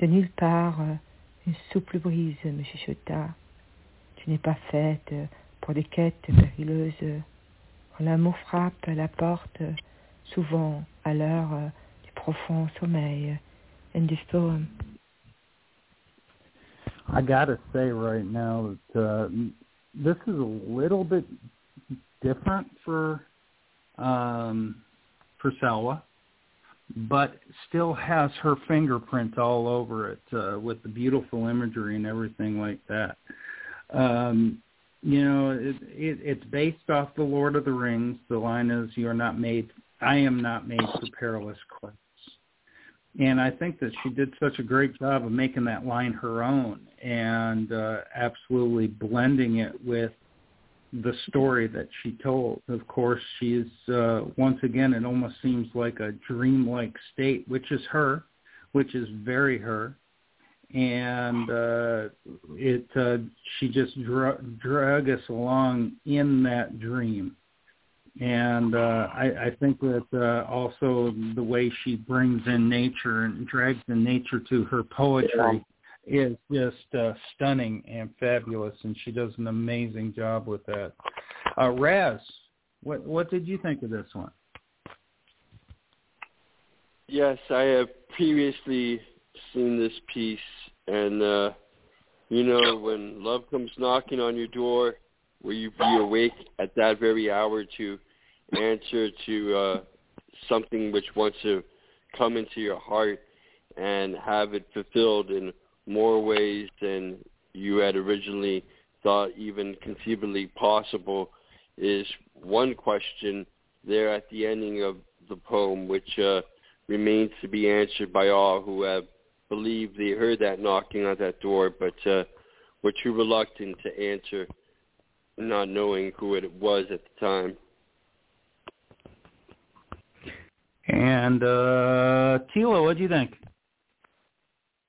De nulle part, une souple brise me chuchota. Tu n'es pas faite pour des quêtes périlleuses. L'amour frappe la porte, souvent à l'heure du profond sommeil. Poem. I gotta say right now that uh, this is a little bit different for um, for Salwa, but still has her fingerprint all over it uh, with the beautiful imagery and everything like that. Um, you know, it, it, it's based off the Lord of the Rings. The line is, "You are not made. I am not made for perilous quests." And I think that she did such a great job of making that line her own and uh, absolutely blending it with the story that she told. Of course, she's uh, once again. It almost seems like a dreamlike state, which is her, which is very her, and uh, it. Uh, she just dra- drug us along in that dream, and uh, I, I think that uh, also the way she brings in nature and drags in nature to her poetry is just uh, stunning and fabulous, and she does an amazing job with that. Uh, Raz, what what did you think of this one? Yes, I have previously seen this piece, and uh, you know when love comes knocking on your door, will you be awake at that very hour to answer to uh, something which wants to come into your heart and have it fulfilled in more ways than you had originally thought even conceivably possible is one question there at the ending of the poem, which uh, remains to be answered by all who have believed they heard that knocking on that door, but uh, were too reluctant to answer, not knowing who it was at the time. And uh Tila, what do you think?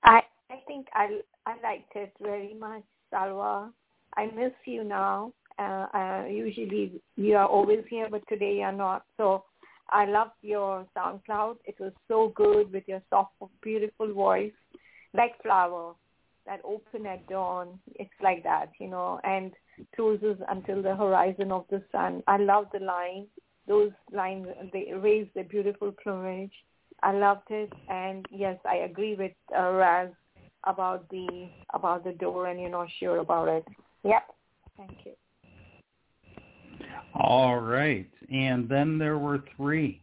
I I think I I liked it very much, Salwa. I miss you now. Uh, uh, usually you are always here, but today you're not. So I loved your SoundCloud. It was so good with your soft, beautiful voice, like flower that open at dawn. It's like that, you know, and closes until the horizon of the sun. I love the line. Those lines, they raise the beautiful plumage. I loved it, and yes, I agree with uh, Raz about the about the door and you're not sure about it. Yep. Thank you. All right. And then there were three.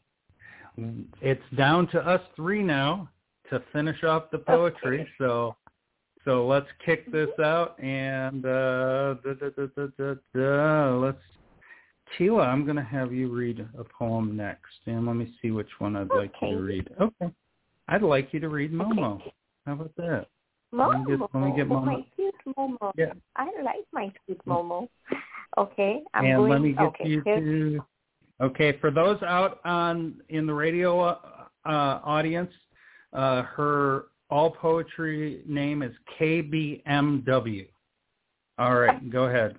It's down to us three now to finish off the poetry. So so let's kick this out and uh da, da, da, let's Tila, I'm going to have you read a poem next, and let me see which one I'd okay. like you to read. Okay. I'd like you to read Momo. Okay. How about that? Momo. Let me get, let me get Momo. My cute Momo. Yeah. I like my cute Momo. Okay, I'm and going. let me get okay, you to. Okay, for those out on in the radio uh, audience, Uh, her all poetry name is KBMW. All right, go ahead.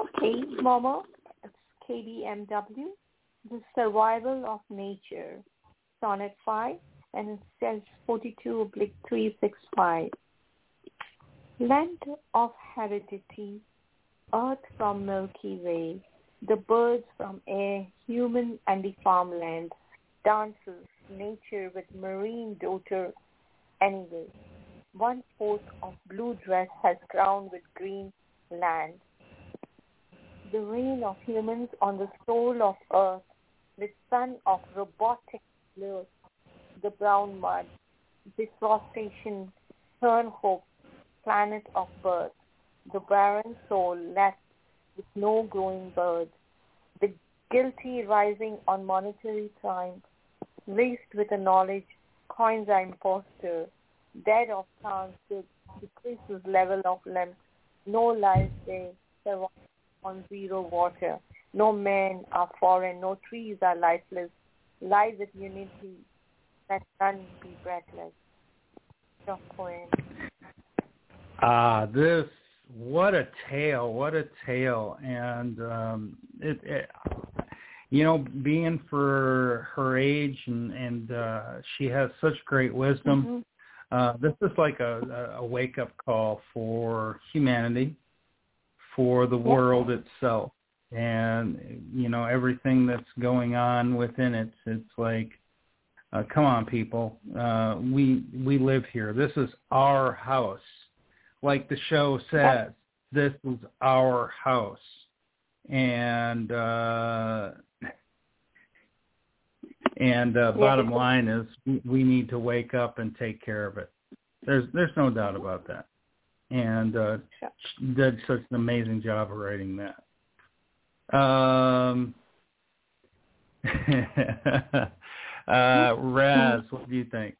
Okay, Momo, it's KBMW, The Survival of Nature, Sonnet 5, and it says 42 oblique 365. Land of heredity, earth from Milky Way, the birds from air, human and the farmland, dances, nature with marine daughter anyway. One fourth of blue dress has crowned with green land. The reign of humans on the soul of earth, the sun of robotic blur, the brown mud, deforestation, turn hope, planet of birth, the barren soul left with no growing bird, the guilty rising on monetary crime, laced with a knowledge, coins are impostor, dead of chance decreases level of length, no life they survive on zero water, no men are foreign, no trees are lifeless, lie with unity, let none be breathless. Your poem. Ah, this what a tale! What a tale! And um, it, it, you know, being for her age and and uh, she has such great wisdom. Mm-hmm. Uh, this is like a, a wake up call for humanity, for the world itself, and you know everything that's going on within it. It's like, uh, come on, people, uh, we we live here. This is our house like the show says, this is our house. And uh and uh bottom line is we need to wake up and take care of it. There's there's no doubt about that. And uh she did such an amazing job of writing that. Um uh Raz, what do you think?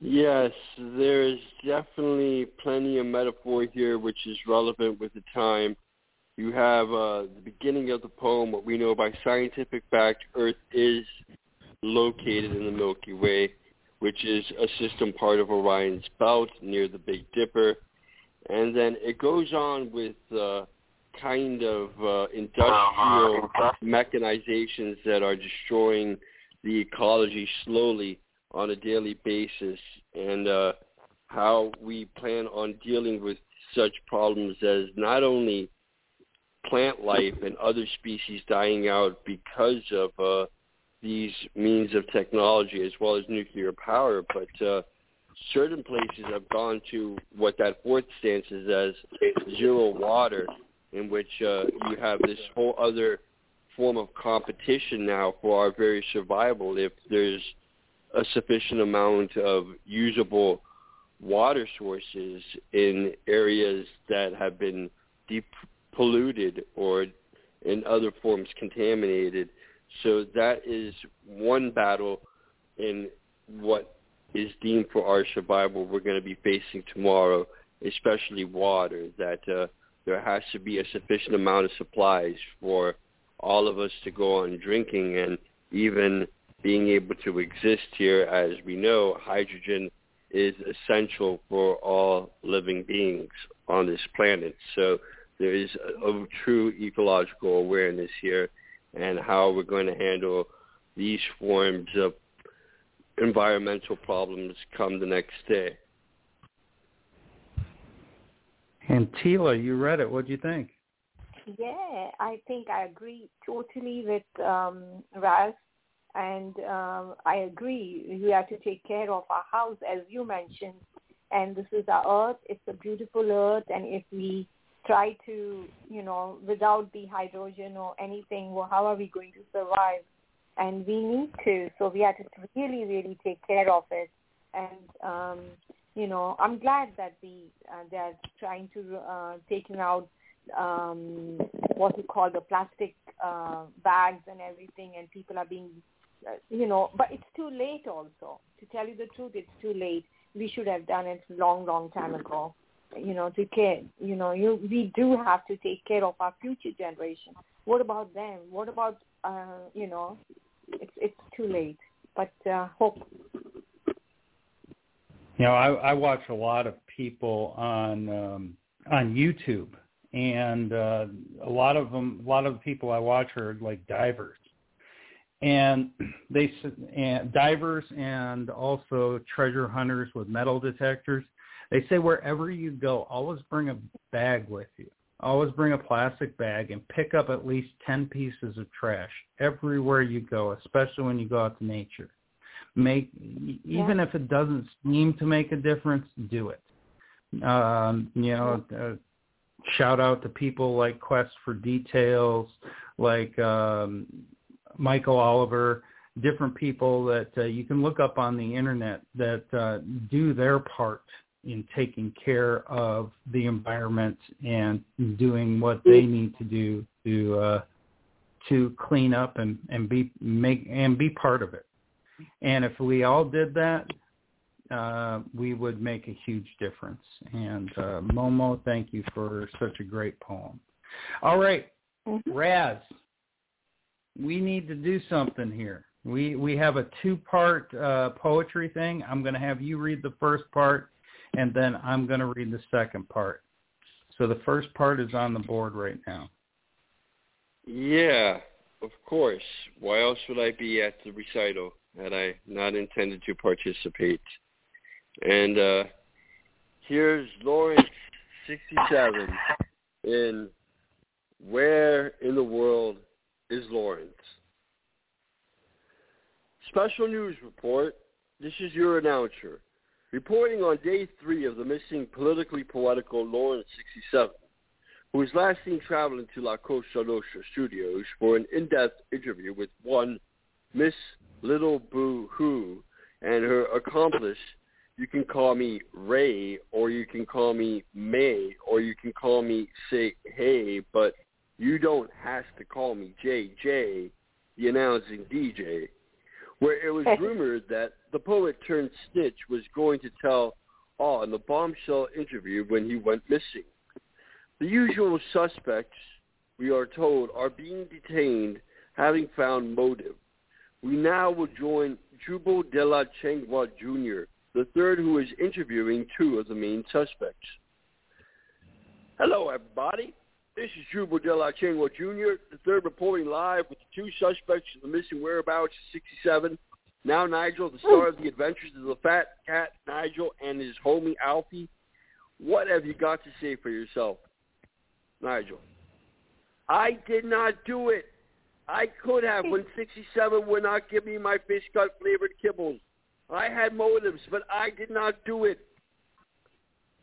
Yes, there's definitely plenty of metaphor here which is relevant with the time. You have uh, the beginning of the poem, what we know by scientific fact, Earth is located in the Milky Way, which is a system part of Orion's belt near the Big Dipper. And then it goes on with uh, kind of uh, industrial mechanizations that are destroying the ecology slowly on a daily basis and uh, how we plan on dealing with such problems as not only plant life and other species dying out because of uh, these means of technology as well as nuclear power, but uh, certain places have gone to what that fourth stance is as zero water, in which uh, you have this whole other form of competition now for our very survival. If there's a sufficient amount of usable water sources in areas that have been deep polluted or in other forms contaminated. So that is one battle in what is deemed for our survival we're going to be facing tomorrow, especially water, that uh, there has to be a sufficient amount of supplies for all of us to go on drinking and even being able to exist here, as we know, hydrogen is essential for all living beings on this planet. So there is a, a true ecological awareness here and how we're going to handle these forms of environmental problems come the next day. And Tila, you read it. What do you think? Yeah, I think I agree totally with um, Ralph and um, I agree. We have to take care of our house, as you mentioned. And this is our earth. It's a beautiful earth. And if we try to, you know, without the hydrogen or anything, well, how are we going to survive? And we need to. So we have to really, really take care of it. And, um, you know, I'm glad that the uh, they're trying to uh, taking out um, what we call the plastic uh, bags and everything, and people are being you know, but it's too late also. To tell you the truth, it's too late. We should have done it long, long time ago. You know, to care. You know, you we do have to take care of our future generation. what about them? What about uh, you know? It's it's too late, but uh, hope. You know, I, I watch a lot of people on um, on YouTube, and uh, a lot of them, a lot of the people I watch are like divers, and they and divers and also treasure hunters with metal detectors. They say wherever you go, always bring a bag with you. Always bring a plastic bag and pick up at least 10 pieces of trash everywhere you go, especially when you go out to nature. Make even if it doesn't seem to make a difference, do it. Um, you know, uh, shout out to people like Quest for Details, like um, Michael Oliver, different people that uh, you can look up on the internet that uh, do their part in taking care of the environment and doing what they need to do to uh, to clean up and, and be make and be part of it. And if we all did that, uh, we would make a huge difference. And uh, Momo, thank you for such a great poem. All right, Raz, we need to do something here. We we have a two part uh, poetry thing. I'm going to have you read the first part, and then I'm going to read the second part. So the first part is on the board right now. Yeah, of course. Why else would I be at the recital had I not intended to participate? And uh here's Lawrence 67 in Where in the World is Lawrence? Special news report. This is your announcer. Reporting on day three of the missing politically poetical Lawrence 67, who was last seen traveling to La Cosa Nostra studios for an in-depth interview with one Miss Little Boo Hoo and her accomplice. You can call me Ray, or you can call me May, or you can call me say Hey, but you don't have to call me JJ, the announcing DJ where it was rumored that the poet turned snitch was going to tell all in the bombshell interview when he went missing. The usual suspects, we are told, are being detained having found motive. We now will join Jubal de la Chengua Jr., the third who is interviewing two of the main suspects. Hello, everybody. This is Jubal de la Chengua Jr., the third reporting live with the two suspects of the missing whereabouts of 67. Now Nigel, the star of the adventures of the fat cat Nigel and his homie Alfie. What have you got to say for yourself? Nigel. I did not do it. I could have when 67 would not give me my fish cut flavored kibbles. I had motives, but I did not do it.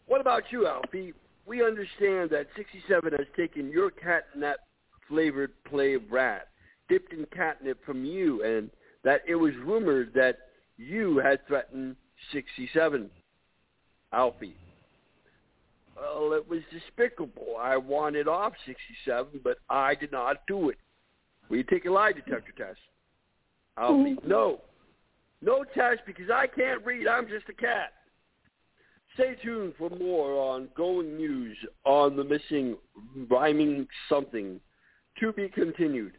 What about you, Alfie? We understand that 67 has taken your catnip flavored play of rat, dipped in catnip from you, and that it was rumored that you had threatened 67. Alfie. Well, it was despicable. I wanted off 67, but I did not do it. Will you take a lie detector test? Alfie. Mm-hmm. No. No test because I can't read. I'm just a cat. Stay tuned for more on Going News on the missing rhyming something to be continued.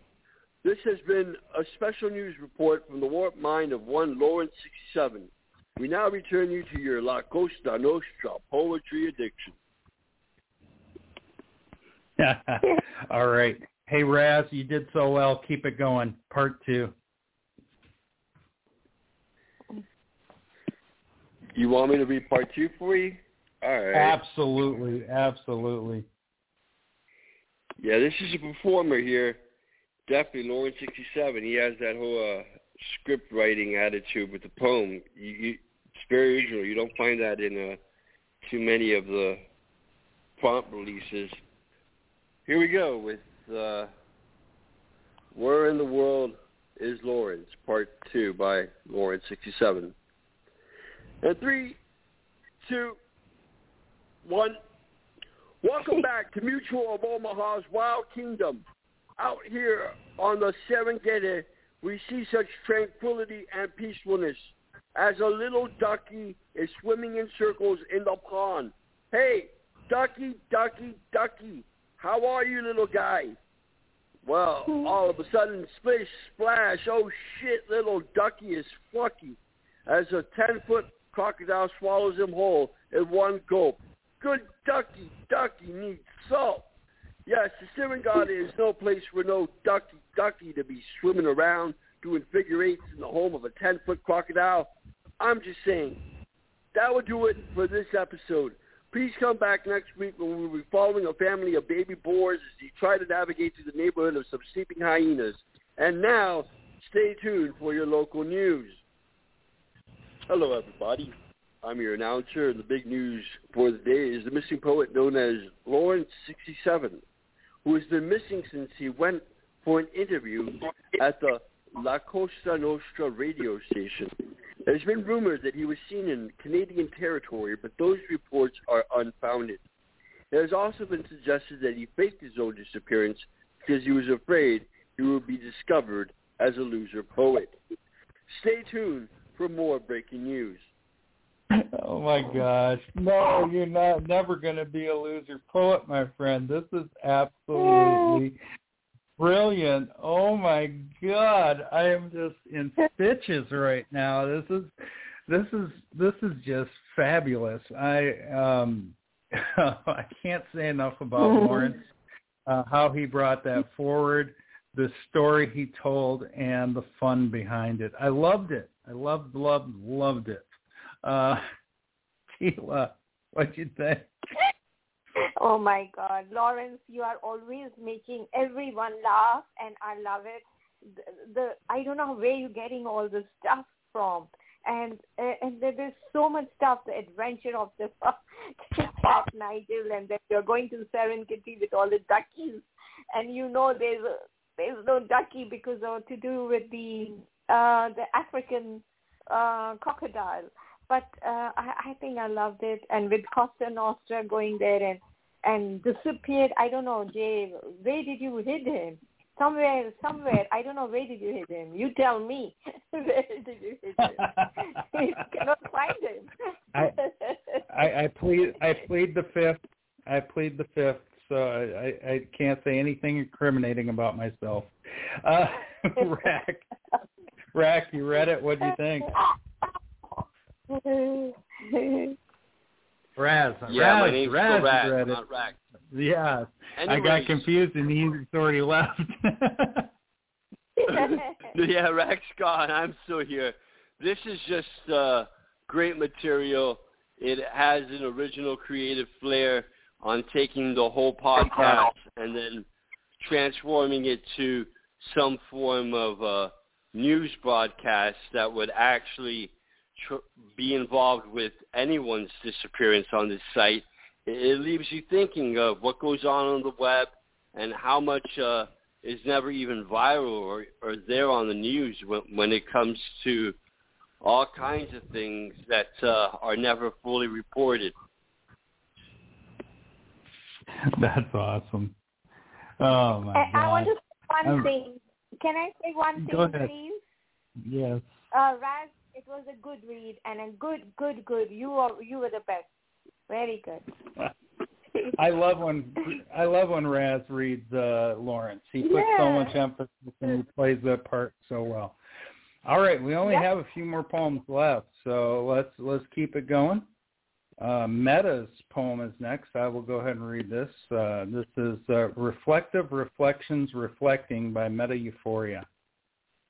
This has been a special news report from the warped mind of one Lawrence 67. We now return you to your La Cosa Nostra poetry addiction. All right. Hey, Raz, you did so well. Keep it going. Part two. You want me to read part two for you? All right. Absolutely. Absolutely. Yeah, this is a performer here. Definitely Lawrence 67. He has that whole uh, script writing attitude with the poem. You, you, it's very original. You don't find that in uh, too many of the prompt releases. Here we go with uh, Where in the World is Lawrence, Part 2 by Lawrence 67. And three, two, one. Welcome back to Mutual of Omaha's Wild Kingdom. Out here on the Serengeti, we see such tranquility and peacefulness as a little ducky is swimming in circles in the pond. Hey, ducky, ducky, ducky, how are you, little guy? Well, hmm. all of a sudden, splish, splash, oh shit, little ducky is flucky as a 10-foot crocodile swallows him whole in one gulp. Good ducky, ducky needs salt. Yes, the Serengeti is no place for no ducky, ducky to be swimming around doing figure eights in the home of a 10-foot crocodile. I'm just saying, that will do it for this episode. Please come back next week when we'll be following a family of baby boars as they try to navigate through the neighborhood of some sleeping hyenas. And now, stay tuned for your local news. Hello, everybody. I'm your announcer, and the big news for the day is the missing poet known as Lawrence67, who has been missing since he went for an interview at the La Cosa Nostra radio station. There's been rumors that he was seen in Canadian territory, but those reports are unfounded. It has also been suggested that he faked his own disappearance because he was afraid he would be discovered as a loser poet. Stay tuned for more breaking news. Oh my gosh. No, you're not never gonna be a loser poet, my friend. This is absolutely brilliant. Oh my god. I am just in stitches right now. This is this is this is just fabulous. I um I can't say enough about Lawrence, uh, how he brought that forward, the story he told, and the fun behind it. I loved it. I loved, loved, loved it. Uh, what you think? Oh my God, Lawrence, you are always making everyone laugh, and I love it. The, the I don't know where you're getting all this stuff from, and uh, and there, there's so much stuff. The adventure of the cat Nigel, and then you're going to Serengeti with all the duckies, and you know there's a, there's no ducky because of to do with the uh the African uh crocodile but uh, I, I think I loved it. And with Cosa Nostra going there and and disappeared, I don't know, Jay, where did you hit him? Somewhere, somewhere. I don't know where did you hit him. You tell me. where did you hit him? you cannot find him. I, I I plead I plead the fifth. I plead the fifth. So I, I, I can't say anything incriminating about myself. Uh, Rack, Rack, you read it. What do you think? Raz. Yeah, Raz, my name's Raz, still Raz, read it. not Rack. Yeah. I got confused and he's already left. yeah, Rack's gone. I'm still here. This is just uh, great material. It has an original creative flair on taking the whole podcast and then transforming it to some form of uh, news broadcasts that would actually tr- be involved with anyone's disappearance on this site. It, it leaves you thinking of what goes on on the web and how much uh, is never even viral or, or there on the news when, when it comes to all kinds of things that uh, are never fully reported. That's awesome. Oh my I, god. I want to say one I'm- thing. Can I say one thing, Go ahead. please? Yes. Uh, Raz, it was a good read and a good, good, good. You are you were the best. Very good. I love when I love when Raz reads uh, Lawrence. He puts so much emphasis and he plays that part so well. All right, we only Yep. have a few more poems left, so let's let's keep it going. Uh, Meta's poem is next. I will go ahead and read this. Uh, this is uh, Reflective Reflections Reflecting by Meta Euphoria.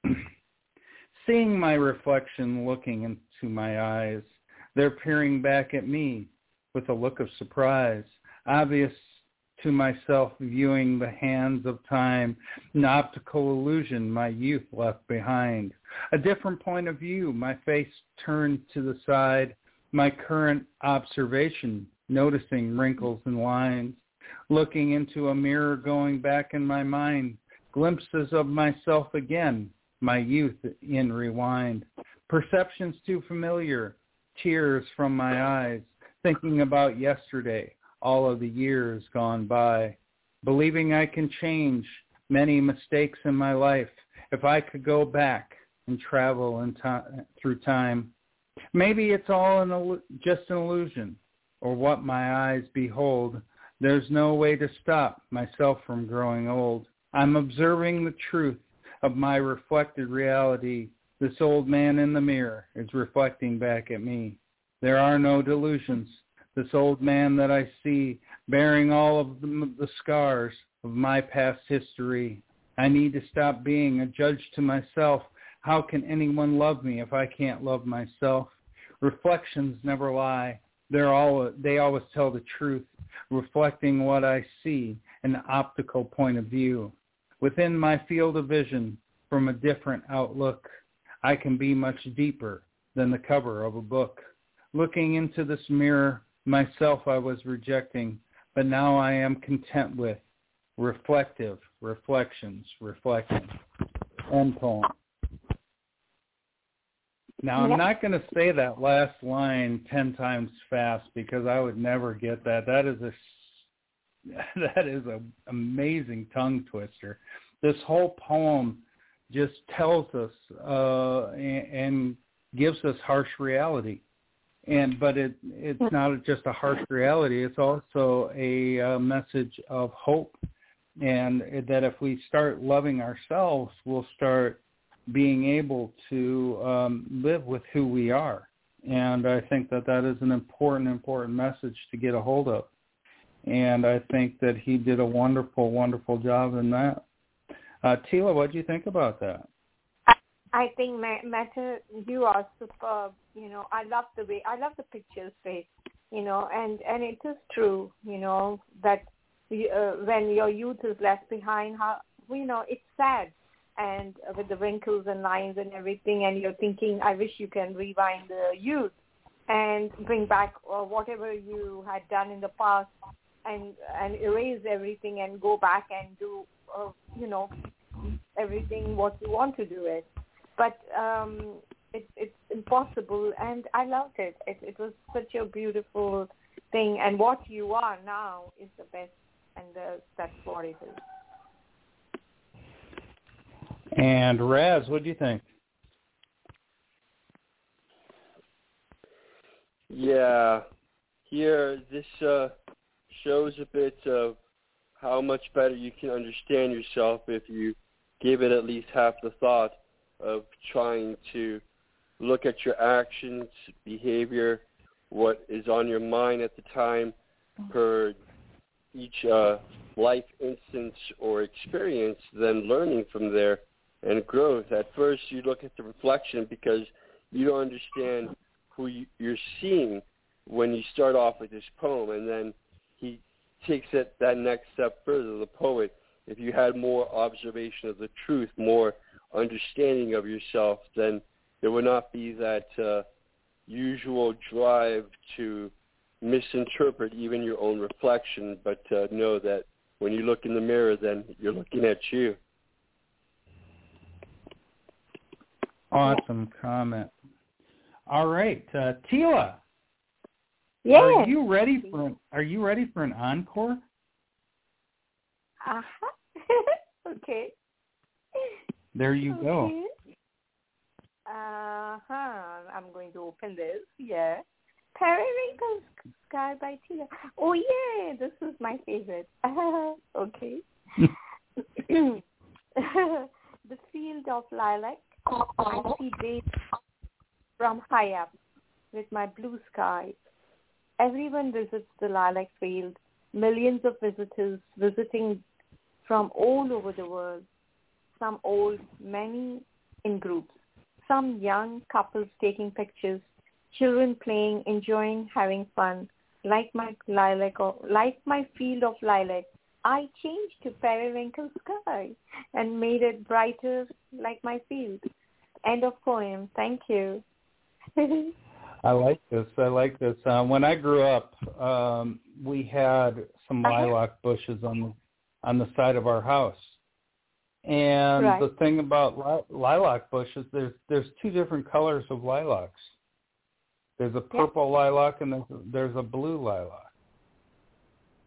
Seeing my reflection looking into my eyes, they're peering back at me with a look of surprise, obvious to myself viewing the hands of time, an optical illusion my youth left behind. A different point of view, my face turned to the side, my current observation, noticing wrinkles and lines, looking into a mirror going back in my mind, glimpses of myself again, my youth in rewind, perceptions too familiar, tears from my eyes, thinking about yesterday, all of the years gone by, believing I can change many mistakes in my life if I could go back and travel in time, through time. Maybe it's all an, just an illusion or what my eyes behold. There's no way to stop myself from growing old. I'm observing the truth of my reflected reality. This old man in the mirror is reflecting back at me. There are no delusions. This old man that I see bearing all of the, the scars of my past history. I need to stop being a judge to myself. How can anyone love me if I can't love myself? Reflections never lie. They're all, they always tell the truth, reflecting what I see, an optical point of view. Within my field of vision, from a different outlook, I can be much deeper than the cover of a book. Looking into this mirror, myself I was rejecting, but now I am content with reflective reflections, reflecting. End poem. Now I'm not going to say that last line ten times fast because I would never get that. That is a that is an amazing tongue twister. This whole poem just tells us uh, and, and gives us harsh reality, and but it it's not just a harsh reality. It's also a, a message of hope, and that if we start loving ourselves, we'll start being able to um, live with who we are. And I think that that is an important, important message to get a hold of. And I think that he did a wonderful, wonderful job in that. Uh, Tila, what do you think about that? I think Meta, you are superb. You know, I love the way I love the pictures, Faith. You know, and and it is true. You know that uh, when your youth is left behind, how you know it's sad and with the wrinkles and lines and everything and you're thinking i wish you can rewind the youth and bring back uh, whatever you had done in the past and and erase everything and go back and do uh, you know everything what you want to do it but um it, it's impossible and i loved it. it it was such a beautiful thing and what you are now is the best and uh, that's what it is and Raz, what do you think? Yeah, here this uh, shows a bit of how much better you can understand yourself if you give it at least half the thought of trying to look at your actions, behavior, what is on your mind at the time per each uh, life instance or experience, then learning from there and growth. At first, you look at the reflection because you don't understand who you, you're seeing when you start off with this poem, and then he takes it that next step further. The poet, if you had more observation of the truth, more understanding of yourself, then there would not be that uh, usual drive to misinterpret even your own reflection, but uh, know that when you look in the mirror, then you're looking at you. Awesome comment. All right, uh, Tila. Yeah. Are you ready for an, Are you ready for an encore? Uh huh. okay. There you okay. go. Uh huh. I'm going to open this. Yeah. Periwinkle Sky by Tila. Oh yeah, this is my favorite. okay. the field of lilac I see days from high up with my blue sky. Everyone visits the lilac field, millions of visitors visiting from all over the world, some old, many in groups, some young couples taking pictures, children playing, enjoying, having fun, like my lilac or like my field of lilac. I changed to periwinkle sky and made it brighter like my field. End of poem. Thank you. I like this. I like this. Uh, when I grew up, um, we had some uh-huh. lilac bushes on the on the side of our house. And right. the thing about li- lilac bushes, there's there's two different colors of lilacs. There's a purple lilac and there's a, there's a blue lilac.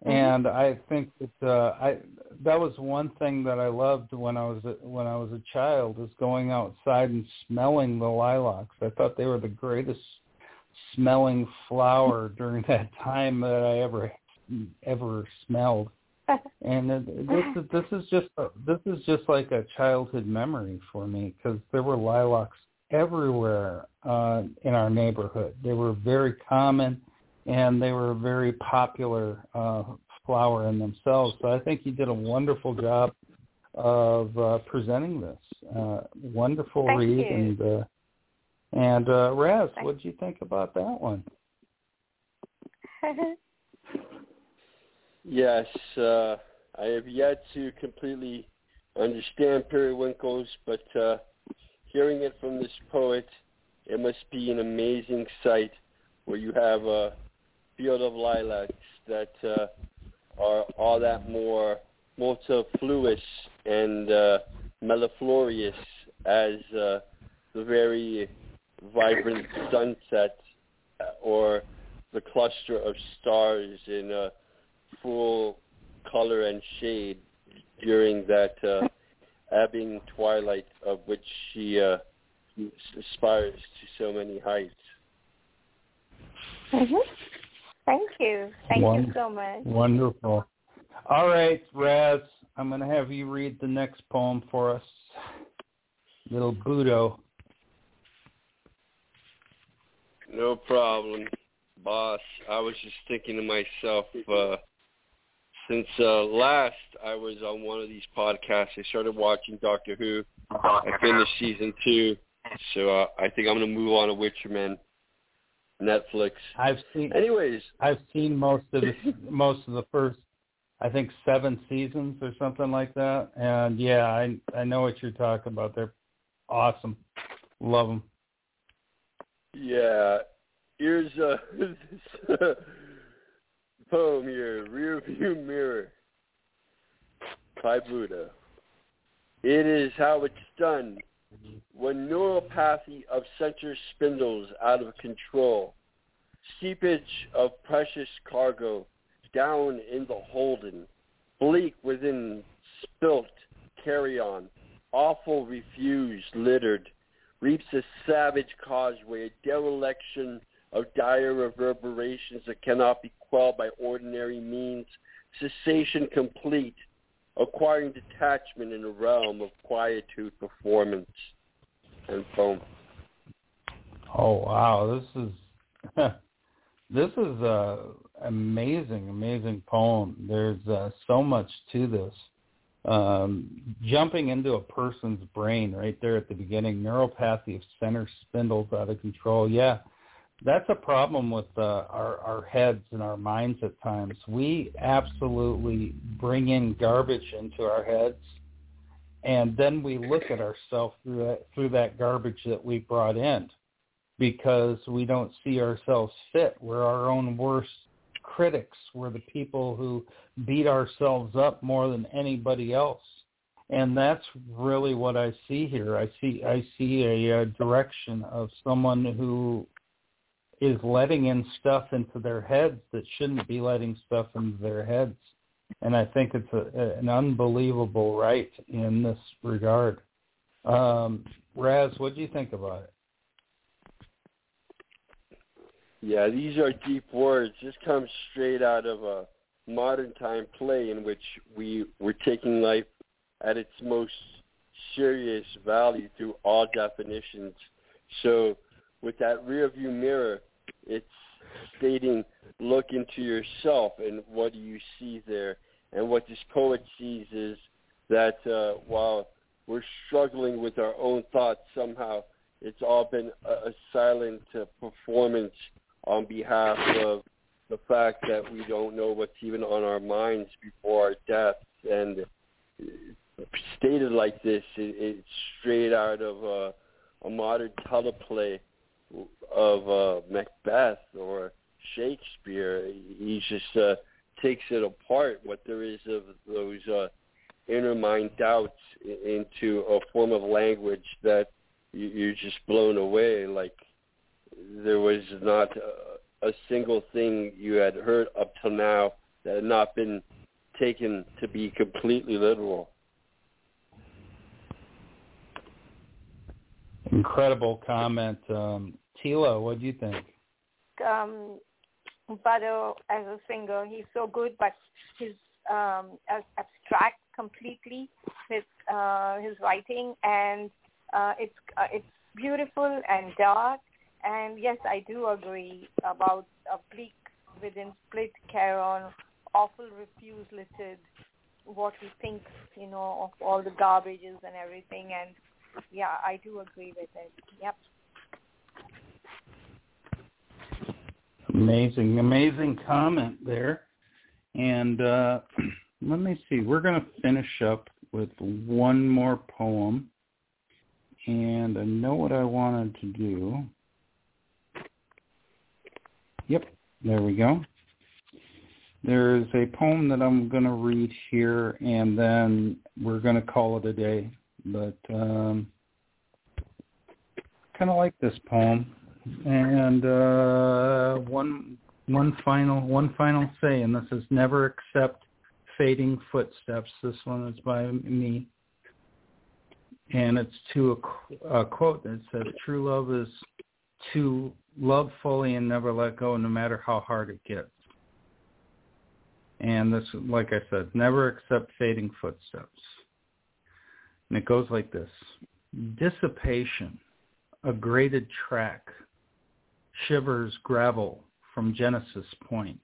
Mm-hmm. And I think that uh, I that was one thing that I loved when I was a, when I was a child is going outside and smelling the lilacs. I thought they were the greatest smelling flower during that time that I ever ever smelled. and this is this is just this is just like a childhood memory for me because there were lilacs everywhere uh, in our neighborhood. They were very common, and they were a very popular uh, flower in themselves. So I think you did a wonderful job of uh, presenting this. Uh, wonderful Thank read, you. and uh, and uh, Raz, what did you think about that one? Yes, uh, I have yet to completely understand periwinkles, but uh, hearing it from this poet, it must be an amazing sight where you have a field of lilacs that uh, are all that more multifluous and uh, mellifluous as uh, the very vibrant sunset or the cluster of stars in uh, full color and shade during that uh, ebbing twilight of which she uh, aspires to so many heights. hmm Thank you. Thank Won- you so much. Wonderful. All right, Raz, I'm going to have you read the next poem for us. Little Budo. No problem, boss. I was just thinking to myself, uh, since uh, last I was on one of these podcasts, I started watching Doctor Who. I finished season two, so uh, I think I'm going to move on to Witcherman, Netflix. I've seen Anyways, I've seen most of the most of the first I think seven seasons or something like that. And yeah, I I know what you're talking about. They're awesome. Love them. Yeah, here's uh, this uh, poem here, Rear View Mirror by Buddha. It is how it's done when neuropathy of center spindles out of control, seepage of precious cargo down in the holden, bleak within spilt carry-on, awful refuse littered, reaps a savage causeway, a dereliction of dire reverberations that cannot be quelled by ordinary means, cessation complete, acquiring detachment in a realm of quietude performance and foam. Oh wow, this is this is a amazing, amazing poem. There's uh, so much to this. Um, jumping into a person's brain right there at the beginning, neuropathy of center spindles out of control. Yeah, that's a problem with uh, our, our heads and our minds at times. We absolutely bring in garbage into our heads, and then we look at ourselves through that, through that garbage that we brought in because we don't see ourselves fit. We're our own worst critics. We're the people who beat ourselves up more than anybody else. And that's really what I see here. I see I see a, uh direction of someone who is letting in stuff into their heads that shouldn't be letting stuff into their heads. And I think it's a, an unbelievable right in this regard. Um, Raz, what do you think about it? Yeah, these are deep words. This comes straight out of a modern time play in which we were taking life at its most serious value through all definitions. So with that rear view mirror, it's stating look into yourself and what do you see there. And what this poet sees is that uh, while we're struggling with our own thoughts, somehow it's all been a, a silent uh, performance on behalf of the fact that we don't know what's even on our minds before our death. And stated like this, it, it's straight out of uh, a modern teleplay of uh, Macbeth or Shakespeare. He just uh, takes it apart, what there is of those uh, inner mind doubts into a form of language that you're just blown away. Like there was not a, a single thing you had heard up till now that had not been taken to be completely literal. Incredible comment. Um, Tila, what do you think? Um, Bado as a singer, he's so good, but he's um, abstract completely his uh, his writing, and uh, it's uh, it's beautiful and dark. And yes, I do agree about a bleak within split Charon, awful refuse littered what he thinks, you know, of all the garbages and everything. And yeah, I do agree with it. Yep. Amazing, amazing comment there. And uh, let me see, we're going to finish up with one more poem. And I know what I wanted to do. Yep, there we go. There's a poem that I'm going to read here, and then we're going to call it a day. But um, kind of like this poem. And uh, one one final one final say, and this is never accept fading footsteps. This one is by me, and it's to a, a quote that says, "True love is to love fully and never let go, no matter how hard it gets." And this, like I said, never accept fading footsteps. And it goes like this. Dissipation, a graded track, shivers gravel from Genesis points,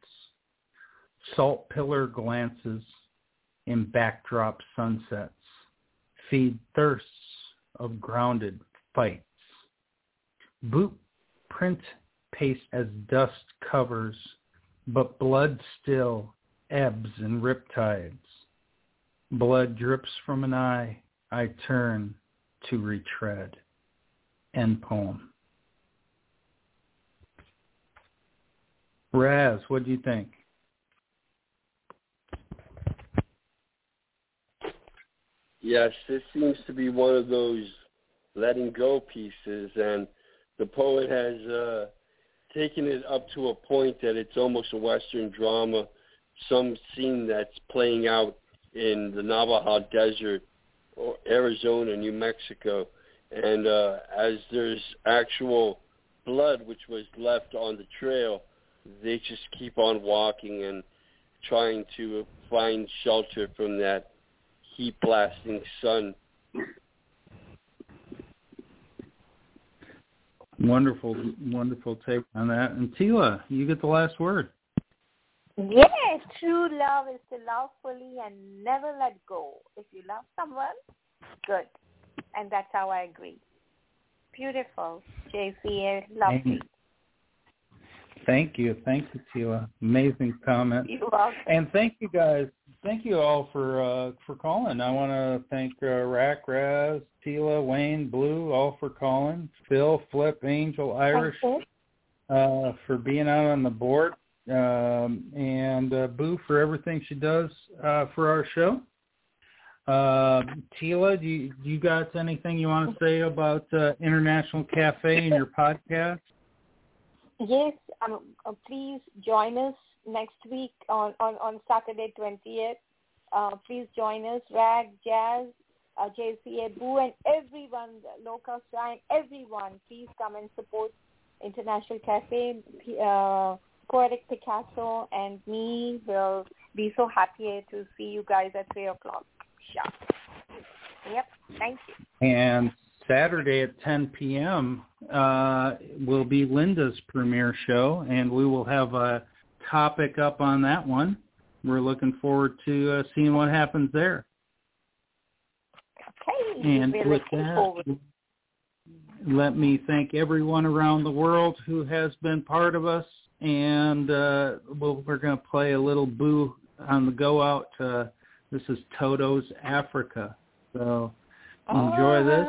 salt pillar glances in backdrop sunsets, feed thirsts of grounded fights. Boot print paste as dust covers, but blood still ebbs and riptides. Blood drips from an eye, I turn to retread. End poem. Raz, what do you think? Yes, this seems to be one of those letting go pieces, and the poet has uh, taken it up to a point that it's almost a Western drama some scene that's playing out in the Navajo Desert Arizona, New Mexico. And uh, as there's actual blood which was left on the trail, they just keep on walking and trying to find shelter from that heat blasting sun. Wonderful, wonderful take on that. And Tila, you get the last word. Yes, true love is to love fully and never let go. If you love someone, good. And that's how I agree. Beautiful. JCA, lovely. Thank you. Thank you, Tila. Amazing comment. You're welcome. And thank you guys. Thank you all for uh, for calling. I want to thank uh, Rack, Raz, Tila, Wayne, Blue, all for calling. Phil, Flip, Angel, Irish, uh, for being out on the board um, and uh, Boo for everything she does uh, for our show. Uh, Tila, do you, do you got anything you want to say about uh, International Cafe and your podcast? Yes, um, uh, please join us next week on, on, on Saturday 20th. Uh, please join us, Rag, Jazz, uh, JCA, Boo, and everyone, local Shine, everyone, please come and support International Cafe. Uh, Poetic Picasso and me will be so happy to see you guys at 3 o'clock sharp. Yep, thank you. And Saturday at 10 p.m. Uh, will be Linda's premiere show, and we will have a topic up on that one. We're looking forward to uh, seeing what happens there. Okay, and with that, forward. let me thank everyone around the world who has been part of us and uh, well, we're going to play a little boo on the go out. Uh, this is Toto's Africa. So enjoy this.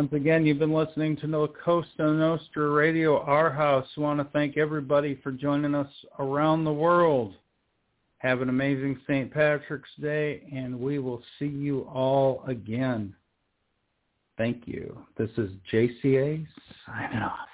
Once again, you've been listening to La Cosa Nostra Radio, our house. We want to thank everybody for joining us around the world. Have an amazing St. Patrick's Day, and we will see you all again. Thank you. This is JCA signing off.